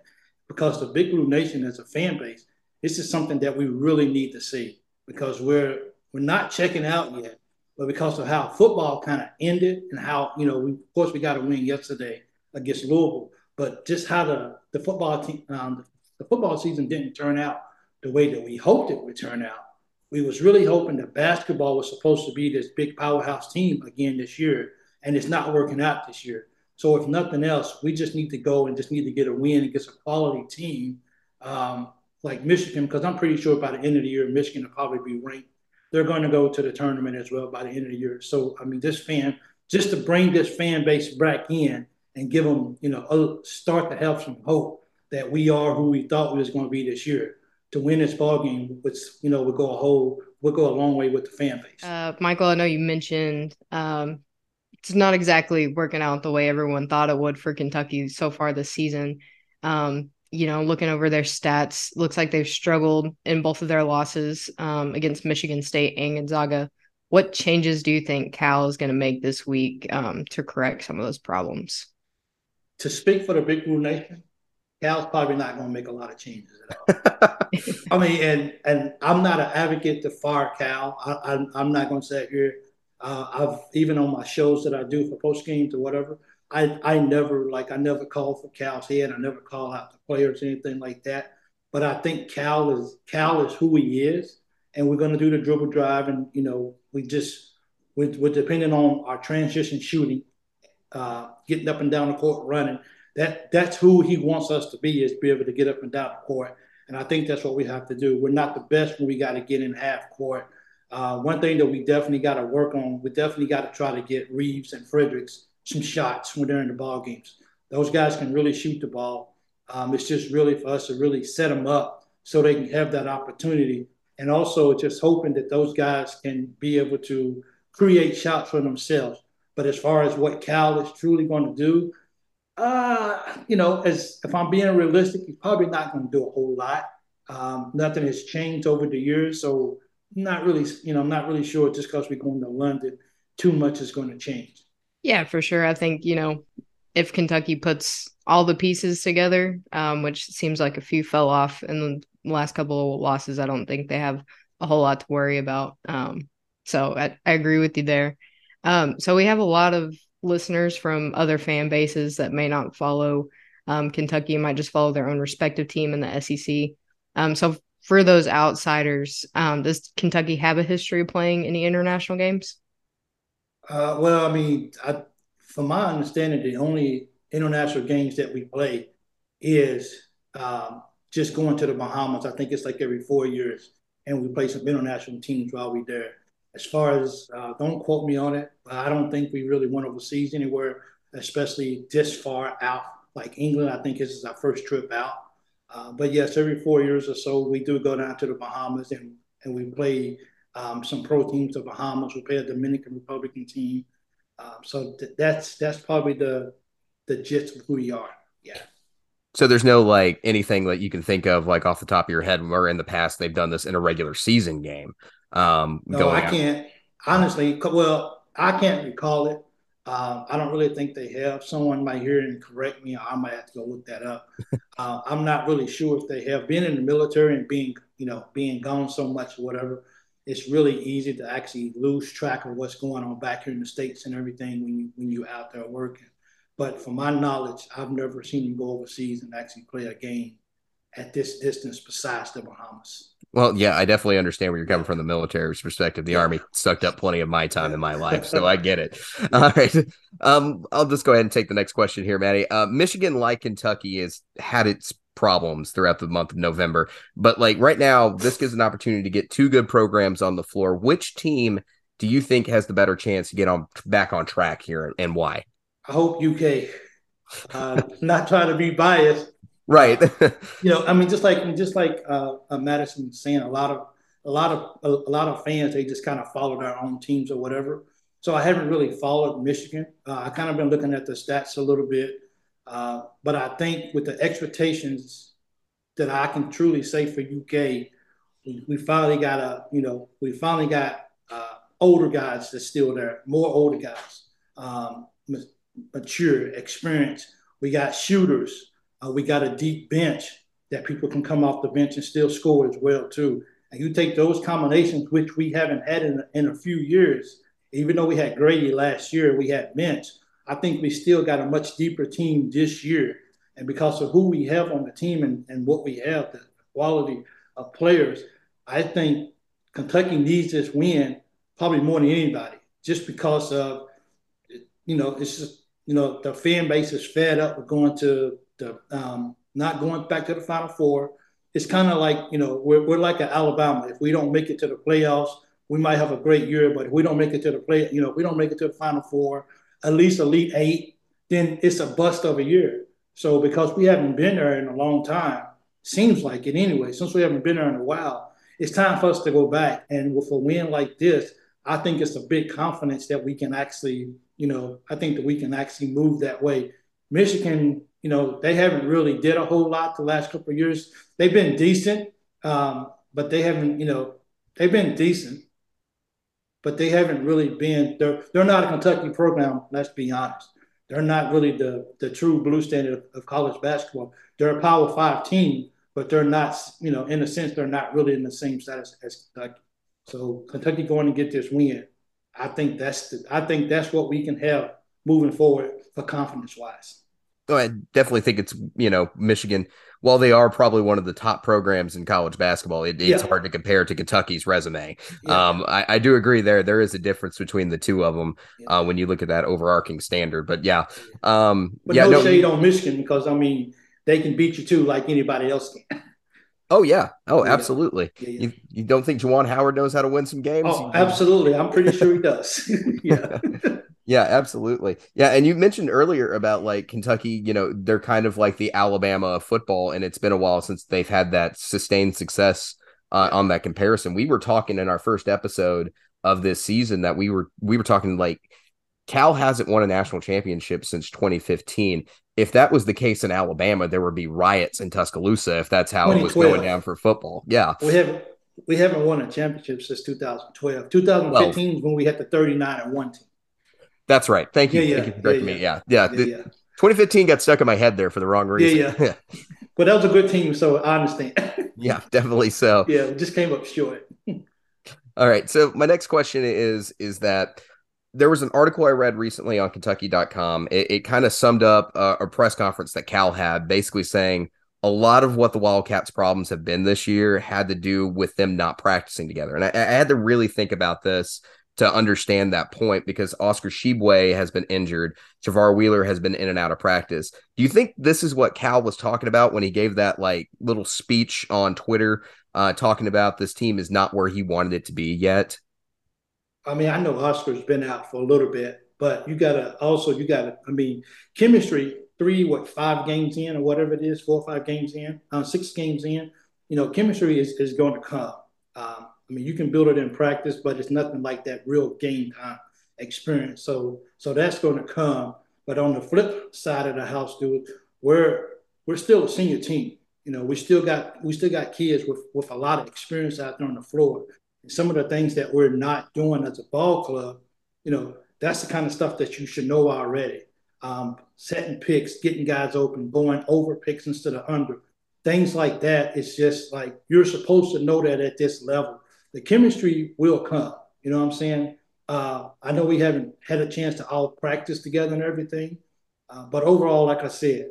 because the Big Blue Nation as a fan base, this is something that we really need to see because we're we're not checking out yet, but because of how football kind of ended and how you know, we, of course, we got a win yesterday against Louisville, but just how the the football team, um, the football season didn't turn out the way that we hoped it would turn out. We was really hoping that basketball was supposed to be this big powerhouse team again this year, and it's not working out this year. So if nothing else, we just need to go and just need to get a win against a quality team um, like Michigan, because I'm pretty sure by the end of the year, Michigan will probably be ranked. They're going to go to the tournament as well by the end of the year. So I mean, this fan, just to bring this fan base back in and give them, you know, start to have some hope that we are who we thought we was going to be this year. To win this ball game, which you know would go a whole would go a long way with the fan base. Uh, Michael, I know you mentioned um, it's not exactly working out the way everyone thought it would for Kentucky so far this season. Um, you know, looking over their stats, looks like they've struggled in both of their losses um, against Michigan State and Gonzaga. What changes do you think Cal is going to make this week um, to correct some of those problems? To speak for the Big Blue Nation, Cal's probably not going to make a lot of changes at all. I mean, and and I'm not an advocate to fire Cal. I, I, I'm not going to sit here uh, I've even on my shows that I do for post games or whatever. I I never like I never call for Cal's head. I never call out the players anything like that. But I think Cal is Cal is who he is, and we're going to do the dribble drive, and you know we just we're, we're depending on our transition shooting, uh, getting up and down the court, running. That that's who he wants us to be is be able to get up and down the court, and I think that's what we have to do. We're not the best when we got to get in half court uh, one thing that we definitely got to work on, we definitely got to try to get Reeves and Fredericks some shots when they're in the ball games. Those guys can really shoot the ball. Um, it's just really for us to really set them up so they can have that opportunity. And also just hoping that those guys can be able to create shots for themselves. But as far as what Cal is truly going to do, uh, you know, as if I'm being realistic, he's probably not going to do a whole lot. Um, nothing has changed over the years, so not really, you know, I'm not really sure just because we're going to London, too much is going to change. Yeah, for sure. I think, you know, if Kentucky puts all the pieces together, um, which seems like a few fell off in the last couple of losses, I don't think they have a whole lot to worry about. Um, so I, I, agree with you there. Um, so we have a lot of listeners from other fan bases that may not follow um, Kentucky, might just follow their own respective team in the SEC. Um, so for those outsiders, um, does Kentucky have a history of playing any international games? Uh, well, I mean, I, from my understanding, the only international games that we play is um, just going to the Bahamas. I think it's like every four years, and we play some international teams while we're there. As far as, uh, don't quote me on it, but I don't think we really went overseas anywhere, especially this far out. Like England, I think this is our first trip out. Uh, but yes, every four years or so, we do go down to the Bahamas and, and we play um, some pro teams of Bahamas. We play a Dominican Republican team. Um, so th- that's that's probably the the gist of who we are. Yeah. So there's no like anything that you can think of like off the top of your head where in the past they've done this in a regular season game. Um, no, I out. can't honestly. Well, I can't recall it. Uh, I don't really think they have. Someone might hear and correct me. I might have to go look that up. uh, I'm not really sure if they have. Been in the military and being, you know, being gone so much or whatever, it's really easy to actually lose track of what's going on back here in the states and everything when you when you're out there working. But from my knowledge, I've never seen them go overseas and actually play a game at this distance besides the Bahamas. Well, yeah, I definitely understand where you're coming from the military's perspective. The army sucked up plenty of my time in my life, so I get it. All right. Um, I'll just go ahead and take the next question here, Maddie. Uh, Michigan, like Kentucky, has had its problems throughout the month of November. But like right now, this gives an opportunity to get two good programs on the floor. Which team do you think has the better chance to get on back on track here and why? I hope UK. Uh, not trying to be biased, Right. you know, I mean, just like just like uh, uh, Madison was saying, a lot of a lot of a, a, lot of fans they just kind of follow their own teams or whatever. So I haven't really followed Michigan. Uh, I kind of been looking at the stats a little bit, uh, but I think with the expectations that I can truly say for UK, we, we finally got a you know we finally got uh, older guys that's still there, more older guys, um, mature, experienced. We got shooters. Uh, we got a deep bench that people can come off the bench and still score as well too. And you take those combinations, which we haven't had in, in a few years, even though we had Grady last year, we had Bench. I think we still got a much deeper team this year. And because of who we have on the team and, and what we have, the quality of players, I think Kentucky needs this win probably more than anybody, just because of, you know, it's just, you know, the fan base is fed up with going to the, um, not going back to the Final Four. It's kind of like, you know, we're, we're like an Alabama. If we don't make it to the playoffs, we might have a great year, but if we don't make it to the play, you know, if we don't make it to the Final Four, at least Elite Eight, then it's a bust of a year. So because we haven't been there in a long time, seems like it anyway. Since we haven't been there in a while, it's time for us to go back. And with a win like this, I think it's a big confidence that we can actually, you know, I think that we can actually move that way. Michigan, you know, they haven't really did a whole lot the last couple of years. They've been decent, um, but they haven't, you know, they've been decent but they haven't really been. They're they're not a Kentucky program. Let's be honest. They're not really the the true blue standard of, of college basketball. They're a Power Five team, but they're not. You know, in a sense, they're not really in the same status as Kentucky. So Kentucky going to get this win. I think that's the, I think that's what we can have moving forward for confidence wise. Oh, I definitely think it's you know Michigan while they are probably one of the top programs in college basketball, it, it's yeah. hard to compare to Kentucky's resume. Yeah. Um, I, I, do agree there. There is a difference between the two of them yeah. uh, when you look at that overarching standard. But yeah, um, but yeah, no, no shade on Michigan because I mean they can beat you too, like anybody else can. Oh yeah. Oh, absolutely. Yeah, yeah. You, you don't think Juwan Howard knows how to win some games? Oh, absolutely. I'm pretty sure he does. yeah. Yeah, absolutely. Yeah, and you mentioned earlier about like Kentucky, you know, they're kind of like the Alabama of football, and it's been a while since they've had that sustained success uh, on that comparison. We were talking in our first episode of this season that we were we were talking like Cal hasn't won a national championship since 2015. If that was the case in Alabama, there would be riots in Tuscaloosa if that's how it was going down for football. Yeah. We haven't we haven't won a championship since 2012. 2015 well, is when we had the 39 and 1 team. That's right. Thank you. Yeah, Thank you yeah, me. Yeah. Yeah. yeah, yeah. 2015 got stuck in my head there for the wrong reason. Yeah. Yeah. but that was a good team. So I understand. yeah, definitely so. Yeah. It just came up short. All right. So my next question is, is that there was an article I read recently on Kentucky.com. It, it kind of summed up a, a press conference that Cal had basically saying a lot of what the Wildcats' problems have been this year had to do with them not practicing together. And I, I had to really think about this to understand that point because Oscar Tshiebwe has been injured. Sahvir Wheeler has been in and out of practice. Do you think this is what Cal was talking about when he gave that like little speech on Twitter, uh, talking about this team is not where he wanted it to be yet? I mean, I know Oscar's been out for a little bit, but you gotta also you gotta. I mean, chemistry three what five games in or whatever it is, four or five games in, uh, six games in. You know, chemistry is is going to come. Um, I mean, you can build it in practice, but it's nothing like that real game time experience. So, so that's going to come. But on the flip side of the house, dude, we're we're still a senior team. You know, we still got we still got kids with with a lot of experience out there on the floor. And some of the things that we're not doing as a ball club, you know, that's the kind of stuff that you should know already. Um, setting picks, getting guys open, going over picks instead of under, things like that. It's just like you're supposed to know that at this level the chemistry will come. You know what I'm saying? Uh, I know we haven't had a chance to all practice together and everything, uh, but overall, like I said,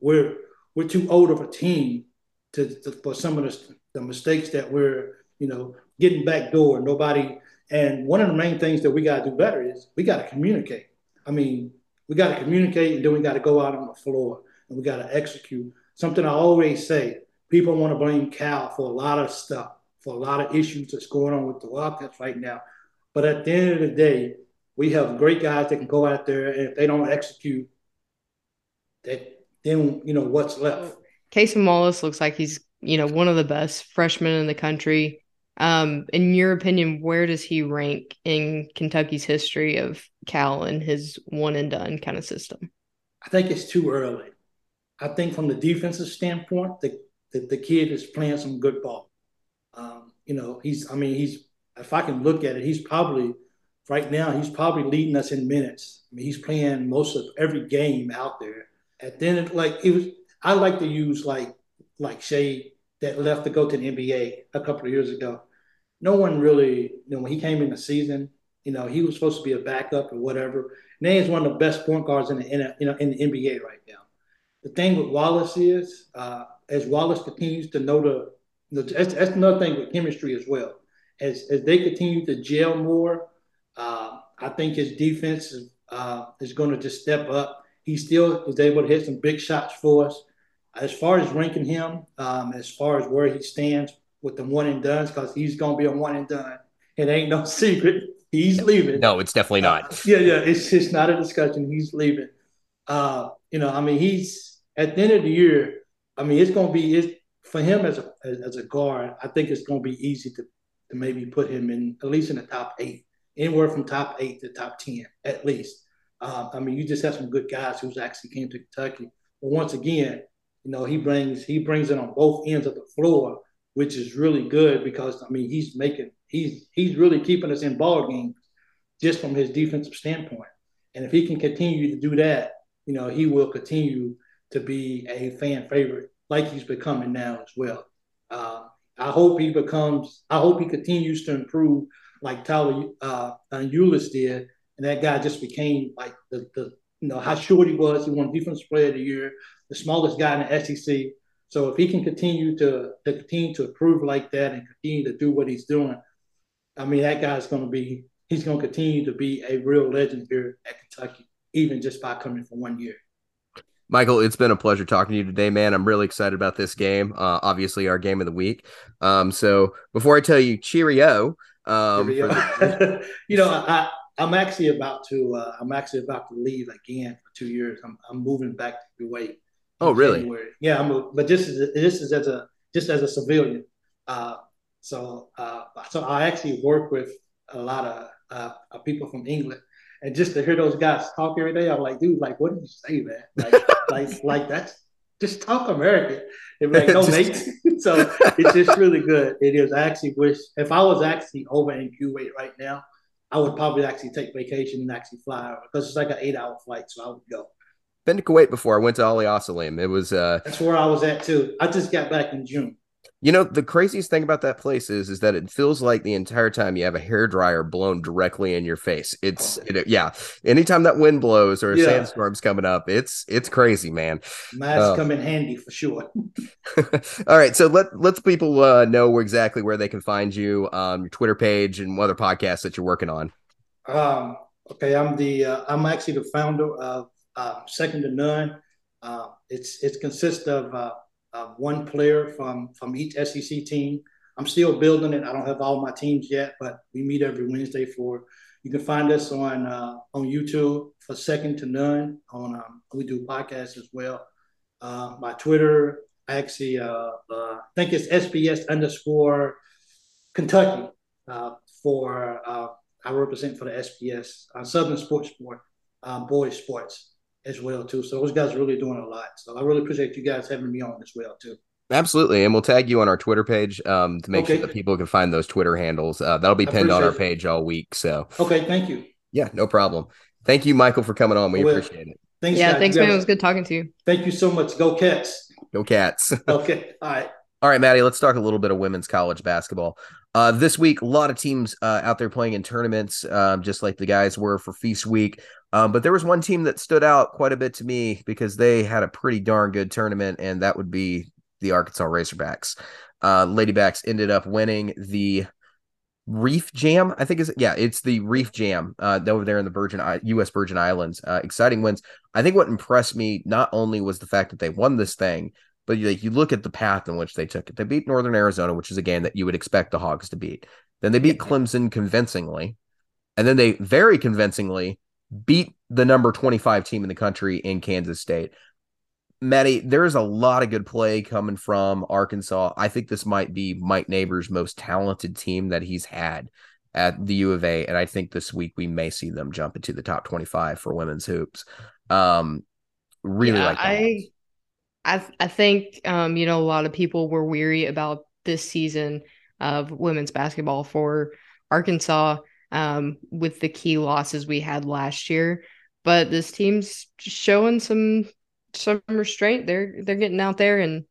we're we're too old of a team to, to for some of the, the mistakes that we're you know getting back door. Nobody. And one of the main things that we got to do better is we got to communicate. I mean, we got to communicate, and then we got to go out on the floor and we got to execute. Something I always say: people want to blame Cal for a lot of stuff for a lot of issues that's going on with the Wildcats right now. But at the end of the day, we have great guys that can go out there, and if they don't execute, that then you know what's left. Cason Wallace looks like he's, you know, one of the best freshmen in the country. Um, in your opinion, where does he rank in Kentucky's history of Cal and his one and done kind of system? I think it's too early. I think from the defensive standpoint, the the, the kid is playing some good ball. Um, you know, he's I mean, he's if I can look at it, he's probably right now he's probably leading us in minutes. I mean, he's playing most of every game out there. And then like it was I like to use like like Shai that left to go to the NBA a couple of years ago. No one really, you know, when he came in the season, you know, he was supposed to be a backup or whatever. Now he's one of the best point guards in the in, a, you know in the NBA right now. The thing with Wallace is, uh, as Wallace continues to know the that's, that's, another thing with chemistry as well. As as they continue to gel more, uh, I think his defense is, uh, is going to just step up. He still is able to hit some big shots for us. As far as ranking him, um, as far as where he stands with the one and done, because he's going to be a one and done. It ain't no secret. He's leaving. No, it's definitely not. Uh, yeah, yeah. It's just not a discussion. He's leaving. Uh, you know, I mean, he's at the end of the year. I mean, it's going to be it's, for him as a as, a guard. I think it's going to be easy to to maybe put him in at least in the top eight, anywhere from top eight to top ten at least. Uh, I mean, you just have some good guys who's actually came to Kentucky. But once again, you know, he brings he brings it on both ends of the floor, which is really good because I mean he's making he's he's really keeping us in ball games just from his defensive standpoint. And if he can continue to do that, you know, he will continue to be a fan favorite like he's becoming now as well. Uh, I hope he becomes. I hope he continues to improve like Tyler uh, Ulis did, and that guy just became like the, the you know how short he was. He won Defensive Player of the Year, the smallest guy in the SEC. So if he can continue to, to continue to improve like that and continue to do what he's doing, I mean that guy's going to be he's going to continue to be a real legend here at Kentucky, even just by coming for one year. Michael, it's been a pleasure talking to you today, man. I'm really excited about this game. Uh, obviously, our game of the week. Um, so before I tell you, cheerio. Um, cheerio. The- you know, I, I'm actually about to uh, I'm actually about to leave again for two years. I'm, I'm moving back to Kuwait. Oh, really? January. Yeah, I'm. A, but this is this is as a just as a civilian. Uh, so uh, so I actually work with a lot of uh, people from England, and just to hear those guys talk every day, I'm like, dude, like, what did you say, man? Like, like, like that's just talk American. And like, no, mate. so it's just really good. It is. I actually wish if I was actually over in Kuwait right now, I would probably actually take vacation and actually fly over because it's like an eight hour flight, so I would go. Been to Kuwait before. I went to Ali Al Salem. It was uh That's where I was at too. I just got back in June. You know, the craziest thing about that place is is that it feels like the entire time you have a hair dryer blown directly in your face. It's it, yeah. Anytime that wind blows or a yeah. sandstorm's coming up, it's it's crazy, man. Masks uh, come in handy for sure. all right, so let let's people uh, know exactly where they can find you, um, your Twitter page, and other podcasts that you're working on. Um, okay, I'm the uh, I'm actually the founder of uh, Second to None. Uh, it's it consists of uh, uh, one player from from each SEC team. I'm still building it. I don't have all my teams yet, but we meet every Wednesday for. You can find us on uh, on YouTube for Second to None. On um, we do podcasts as well. Uh, my Twitter, I actually uh, uh, think it's SBS underscore Kentucky uh, for I represent for the SBS Southern Sports Sport Boys Sports as well too. So those guys are really doing a lot. So I really appreciate you guys having me on as well too. Absolutely, and we'll tag you on our Twitter page um, to make okay. sure that people can find those Twitter handles. Uh, that'll be pinned on our page all week. So okay, thank you. Yeah, no problem. Thank you, Michael, for coming on. We well, appreciate it. Thanks. Yeah, guys. thanks, man. It was good talking to you. Thank you so much. Go Cats. Go Cats. okay. All right. All right, Maddie. Let's talk a little bit of women's college basketball. Uh, this week, a lot of teams uh, out there playing in tournaments, um, just like the guys were for Feast Week. Um, but there was one team that stood out quite a bit to me because they had a pretty darn good tournament, and that would be the Arkansas Razorbacks. Uh, Ladybacks ended up winning the Reef Jam, I think is yeah, it's the Reef Jam uh, over there in the Virgin U.S. Virgin Islands. Uh, exciting wins. I think what impressed me not only was the fact that they won this thing, but you, you look at the path in which they took it. They beat Northern Arizona, which is a game that you would expect the Hogs to beat. Then they beat Clemson convincingly, and then they very convincingly beat the number 25 team in the country in Kansas State. Maddie, there's a lot of good play coming from Arkansas. I think this might be Mike Neighbors' most talented team that he's had at the U of A, and I think this week we may see them jump into the top 25 for women's hoops. Um, really Yeah, like that. I, I, I think um, you know a lot of people were weary about this season of women's basketball for Arkansas um, with the key losses we had last year, but this team's showing some some restraint. They're they're getting out there and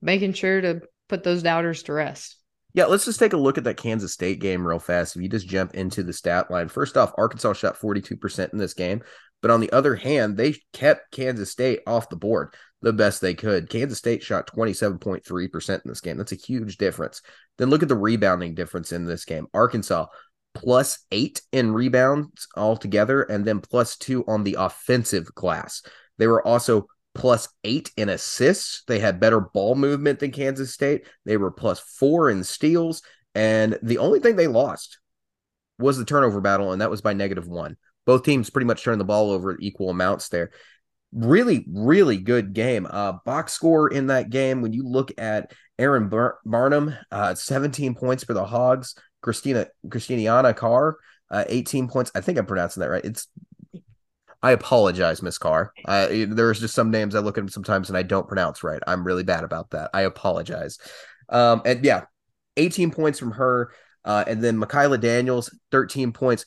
making sure to put those doubters to rest. Yeah, let's just take a look at that Kansas State game real fast. If you just jump into the stat line, first off, Arkansas shot 42% in this game, but on the other hand, they kept Kansas State off the board the best they could. Kansas State shot 27.3% in this game. That's a huge difference. Then look at the rebounding difference in this game. Arkansas plus eight in rebounds altogether, and then plus two on the offensive glass. They were also plus eight in assists. They had better ball movement than Kansas State. They were plus four in steals. And the only thing they lost was the turnover battle, and that was by negative one. Both teams pretty much turned the ball over equal amounts there. Really, really good game. Uh, box score in that game, when you look at Erynn Bar- Barnum, uh, 17 points for the Hogs. Christina Christiana Carr, uh, 18 points. I think I'm pronouncing that right. It's I apologize, Miss Carr. Uh, there's just some names I look at sometimes and I don't pronounce right. I'm really bad about that. I apologize. Um, and yeah, 18 points from her. Uh, and then Makayla Daniels, 13 points.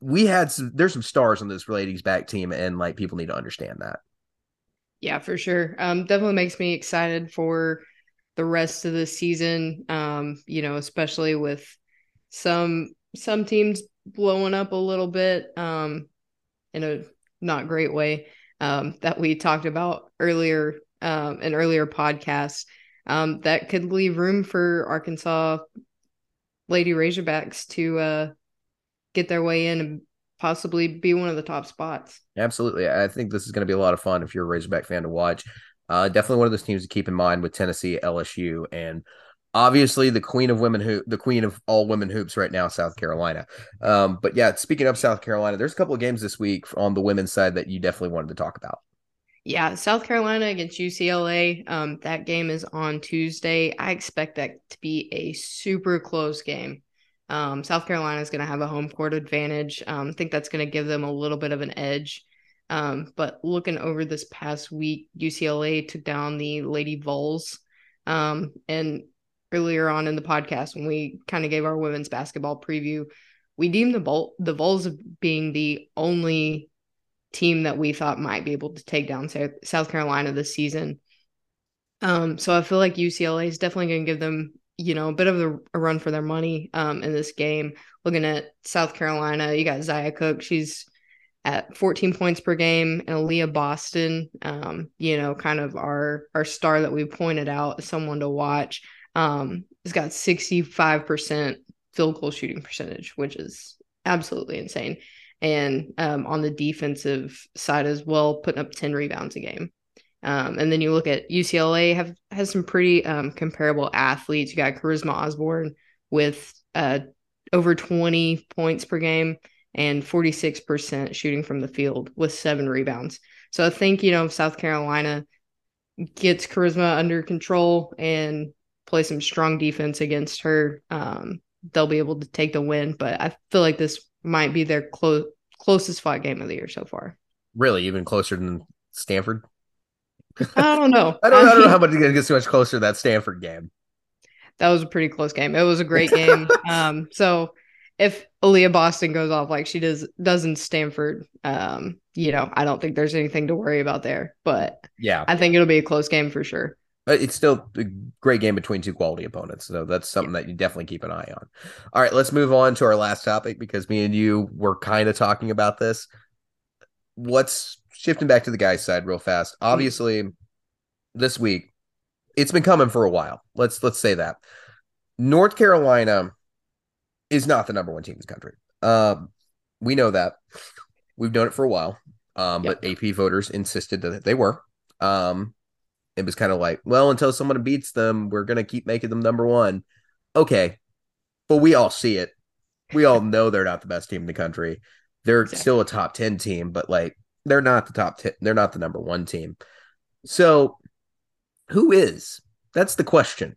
We had some, there's some stars on this ladies back team, and like people need to understand that. Yeah, for sure. Um, definitely makes me excited for the rest of the season. Um, you know, especially with some some teams blowing up a little bit um in a not great way um that we talked about earlier um in earlier podcasts um that could leave room for Arkansas Lady Razorbacks to uh get their way in and possibly be one of the top spots. Absolutely. I think this is going to be a lot of fun if you're a Razorback fan to watch. Uh, definitely one of those teams to keep in mind with Tennessee, LSU, and obviously the queen of women hoop, the queen of all women hoops right now, South Carolina. Um, but yeah, speaking of South Carolina, there's a couple of games this week on the women's side that you definitely wanted to talk about. Yeah, South Carolina against UCLA. Um, that game is on Tuesday. I expect that to be a super close game. Um, South Carolina is going to have a home court advantage. Um, I think that's going to give them a little bit of an edge. Um, but looking over this past week, UCLA took down the Lady Vols. Um, and earlier on in the podcast, when we kind of gave our women's basketball preview, we deemed the Vol- the Vols being the only team that we thought might be able to take down South Carolina this season. Um, so I feel like UCLA is definitely going to give them, you know, a bit of a, a run for their money um, in this game. Looking at South Carolina, you got Zia Cooke. She's at 14 points per game, and Aaliyah Boston, um, you know, kind of our our star that we pointed out, someone to watch. Um, has got 65% field goal shooting percentage, which is absolutely insane and um, on the defensive side as well, putting up 10 rebounds a game. Um, and then you look at UCLA have has some pretty um, comparable athletes. You got Charisma Osborne with uh, over 20 points per game and 46% shooting from the field with seven rebounds. So I think, you know, South Carolina gets Charisma under control and play some strong defense against her, um, they'll be able to take the win. But I feel like this might be their close closest fight game of the year so far. Really, even closer than Stanford. I don't know. I don't, I don't know how much it gets too much closer to that Stanford game. That was a pretty close game. It was a great game. um, so if Aaliyah Boston goes off like she does does in Stanford, um, you know, I don't think there's anything to worry about there. But yeah, I think it'll be a close game for sure. But it's still a great game between two quality opponents. So that's something yeah. that you definitely keep an eye on. All right, let's move on to our last topic because me and you were kind of talking about this. What's shifting back to the guys' side real fast? Obviously, this week it's been coming for a while. Let's let's say that North Carolina is not the number one team in the country. Um, we know that. We've known it for a while. Um, yep. but AP voters insisted that they were. Um, it was kind of like, well, until someone beats them, we're gonna keep making them number one. Okay, but we all see it. We all know they're not the best team in the country. They're exactly. still a top ten team, but like they're not the top ten. They're not the number one team. So, who is? That's the question.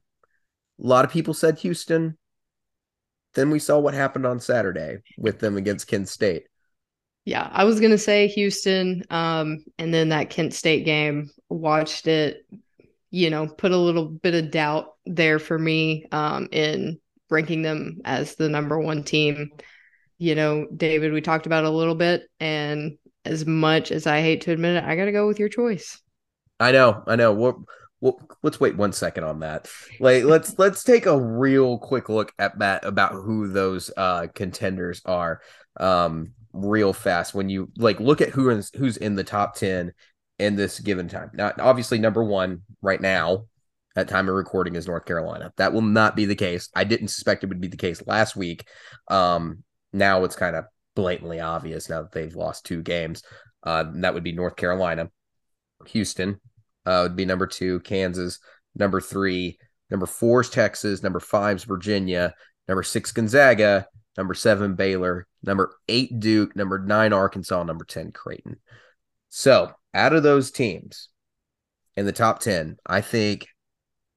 A lot of people said Houston. Then we saw what happened on Saturday with them against Kent State. Yeah, I was gonna say Houston, um, and then that Kent State game. Watched it, you know, put a little bit of doubt there for me um, in ranking them as the number one team. You know, David, we talked about a little bit, and as much as I hate to admit it, I got to go with your choice. I know, I know. Well, well, let's wait one second on that. Like, let's let's take a real quick look at that about who those uh contenders are. Um, real fast when you like look at who is who's in the top 10 in this given time. Not obviously number 1 right now at time of recording is North Carolina. That will not be the case. I didn't suspect it would be the case last week. Um now it's kind of blatantly obvious now that they've lost two games. Uh that would be North Carolina. Houston uh would be number 2, Kansas, number 3, number 4 is Texas, number 5 is Virginia, number 6 Gonzaga, number seven Baylor, number eight Duke, number nine Arkansas, number 10 Creighton. So out of those teams in the top 10, I think,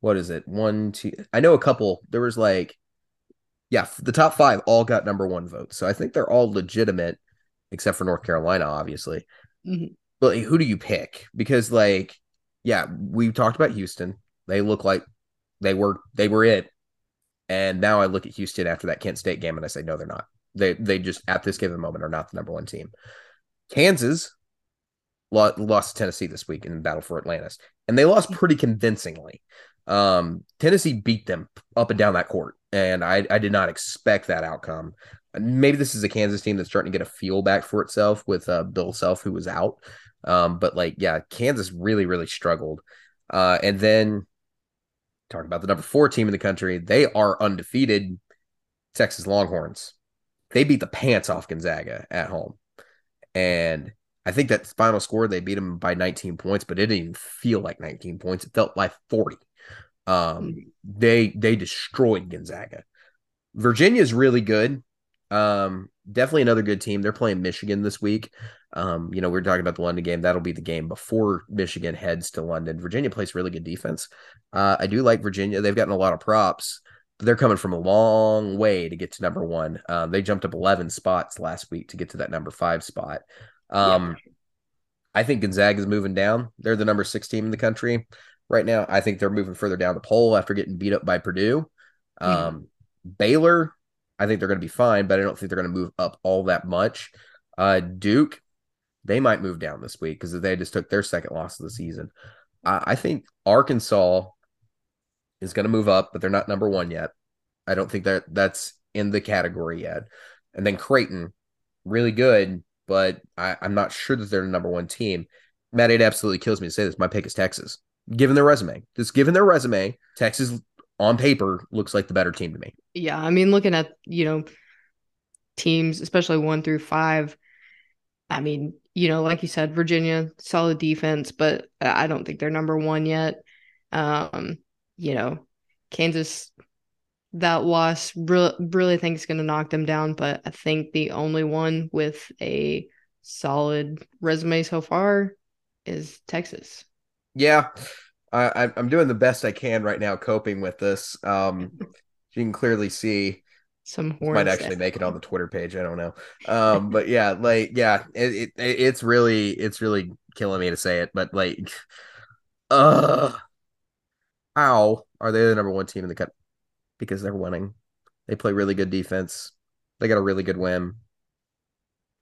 what is it? One, two, I know a couple, there was like, yeah, the top five all got number one votes. So I think they're all legitimate, except for North Carolina, obviously. Mm-hmm. But who do you pick? Because, like, yeah, we talked about Houston. They look like they were they were it and now I look at Houston after that Kent State game and I say, no, they're not. They they just at this given moment are not the number one team. Kansas lost to Tennessee this week in the battle for Atlantis, and they lost pretty convincingly. Um, Tennessee beat them up and down that court, and I I did not expect that outcome. Maybe this is a Kansas team that's starting to get a feel back for itself with uh, Bill Self, who was out. Um, but like, yeah, Kansas really, really struggled. Uh, and then talking about the number four team in the country. They are undefeated. Texas Longhorns. They beat the pants off Gonzaga at home. And I think that final score, they beat them by 19 points, but it didn't even feel like 19 points. It felt like 40. Um, they they destroyed Gonzaga. Virginia's really good. Um, definitely another good team. They're playing Michigan this week. Um, you know, we are talking about the London game. That'll be the game before Michigan heads to London. Virginia plays really good defense. Uh, I do like Virginia. They've gotten a lot of props, but they're coming from a long way to get to number one. Um, they jumped up 11 spots last week to get to that number five spot. Um, yeah. I think Gonzaga is moving down. They're the number six team in the country right now. I think they're moving further down the poll after getting beat up by Purdue. Um, Baylor, I think they're going to be fine, but I don't think they're going to move up all that much. Uh, Duke, they might move down this week because they just took their second loss of the season. I, I think Arkansas is going to move up, but they're not number one yet. I don't think that that's in the category yet. And then Creighton, really good, but I, am not sure that they're the number one team. Matt, it absolutely kills me to say this. My pick is Texas. Given their resume, just given their resume, Texas on paper looks like the better team to me. Yeah, I mean, looking at you know teams, especially one through five. I mean, you know, like you said, Virginia solid defense, but I don't think they're number one yet. Um, you know, Kansas that loss really, really think is going to knock them down, but I think the only one with a solid resume so far is Texas. Yeah, I, I'm doing the best I can right now, coping with this. Um, you can clearly see some horns might actually make it on the Twitter page. I don't know. Um, but yeah, like yeah, it, it it's really it's really killing me to say it, but like, uh, how are they the number one team in the cut? Because they're winning. They play really good defense. They got a really good win.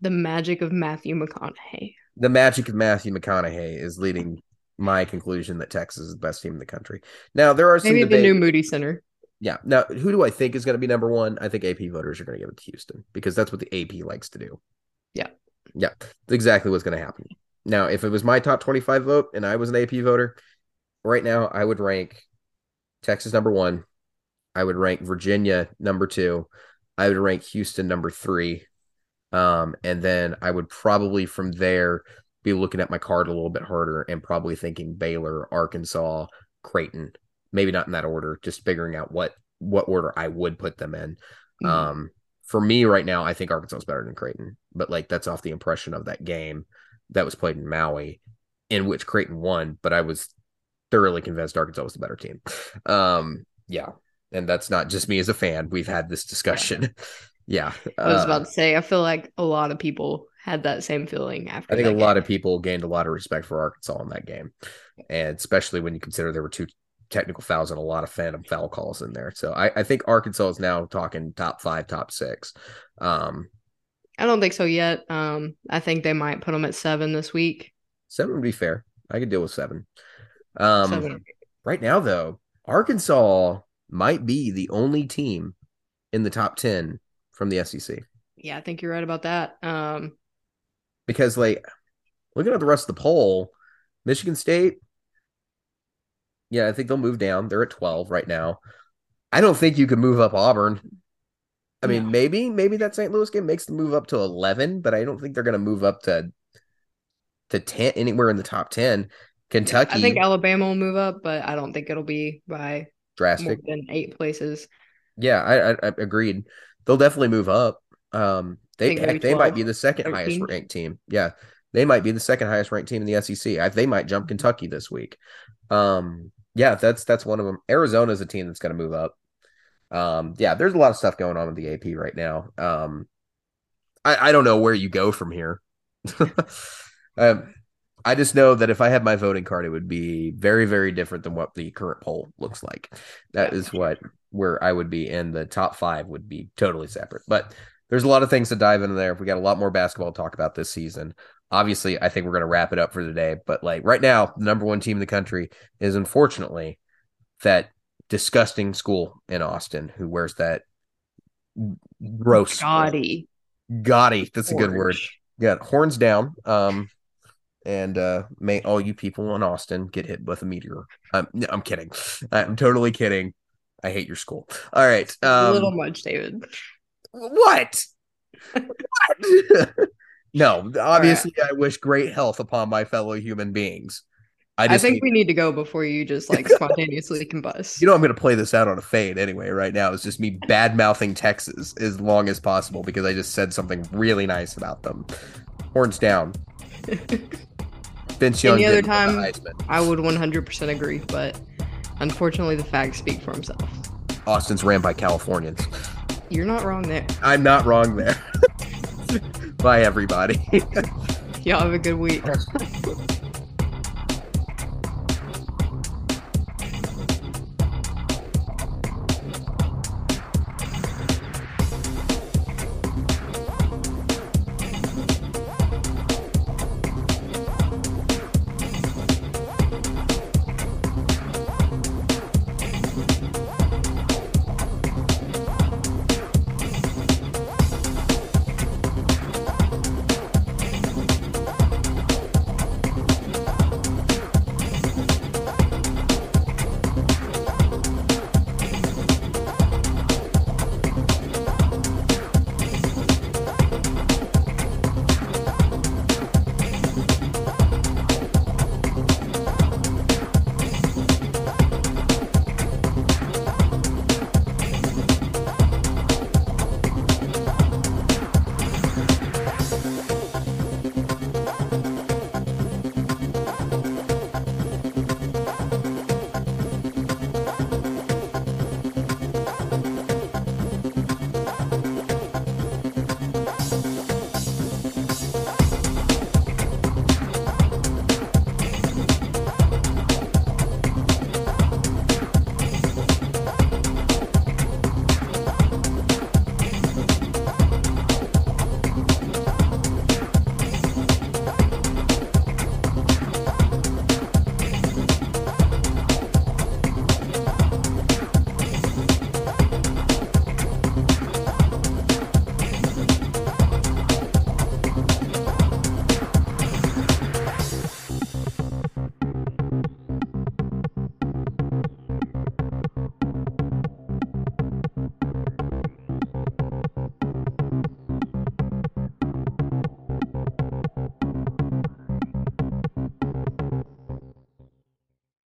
The magic of Matthew McConaughey. The magic of Matthew McConaughey is leading my conclusion that Texas is the best team in the country. Now there are some maybe debate. the new Moody Center. Yeah. Now, who do I think is going to be number one? I think AP voters are going to give it to Houston because that's what the AP likes to do. Yeah. Yeah. That's exactly what's going to happen. Now, if it was my top 25 vote and I was an AP voter, right now I would rank Texas number one. I would rank Virginia number two. I would rank Houston number three. Um, and then I would probably from there be looking at my card a little bit harder and probably thinking Baylor, Arkansas, Creighton. Maybe not in that order, just figuring out what what order I would put them in. Mm-hmm. Um, for me right now, I think Arkansas is better than Creighton, but like that's off the impression of that game that was played in Maui. in which Creighton won, but I was thoroughly convinced Arkansas was the better team. Um, yeah, and that's not just me as a fan. We've had this discussion. yeah, I was uh, about to say, I feel like a lot of people had that same feeling after. I think a that lot of people gained a lot of respect for Arkansas in that game, and especially when you consider there were two technical fouls and a lot of phantom foul calls in there. So I, I think Arkansas is now talking top five, top six. Um, I don't think so yet. Um, I think they might put them at seven this week. seven would be fair. I could deal with seven. Um, Seven. right now though, Arkansas might be the only team in the top ten from the SEC Yeah, I think you're right about that. Um, because like looking at the rest of the poll, Michigan State. Yeah, I think they'll move down. They're at 12 right now. I don't think you could move up Auburn. I mean, No. maybe maybe that St. Louis game makes the move up to 11, but I don't think they're going to move up to to 10 anywhere in the top 10. Kentucky I think Alabama will move up, but I don't think it'll be by more drastic. than eight places. Yeah, I, I, I agreed. They'll definitely move up. Um, they they might be the second highest ranked team. Yeah, they might be the second highest ranked team in the SEC. I, they might jump Kentucky this week. Um, yeah, that's that's one of them. Arizona is a team that's going to move up. Um, yeah, there's a lot of stuff going on with the AP right now. Um, I, I don't know where you go from here. um, I just know that if I had my voting card, it would be very, very different than what the current poll looks like. That is what where I would be, and the top five would be totally separate. But there's a lot of things to dive into there. We got a lot more basketball to talk about this season. Obviously, I think we're going to wrap it up for today. But like right now, the number one team in the country is unfortunately that disgusting school in Austin who wears that gross Gaudy. gaudy. That's a good word. orange. Yeah, horns down. Um, and uh, may all you people in Austin get hit with a meteor. Um, no, I'm kidding. I'm totally kidding. I hate your school. All right. a Um, little much, David. What? what? no, obviously, I wish great health upon my fellow human beings. I I, think need- we need to go before you just like spontaneously combust. you know I'm going to play this out on a fade anyway. Right now, it's just me bad mouthing Texas as long as possible because I just said something really nice about them. Horns down. Vince Young. Any other didn't win the time- I would 100% agree, but unfortunately, the facts speak for himself. Austin's ran by Californians. You're not wrong there. I'm not wrong there. Bye, everybody. Y'all have a good week.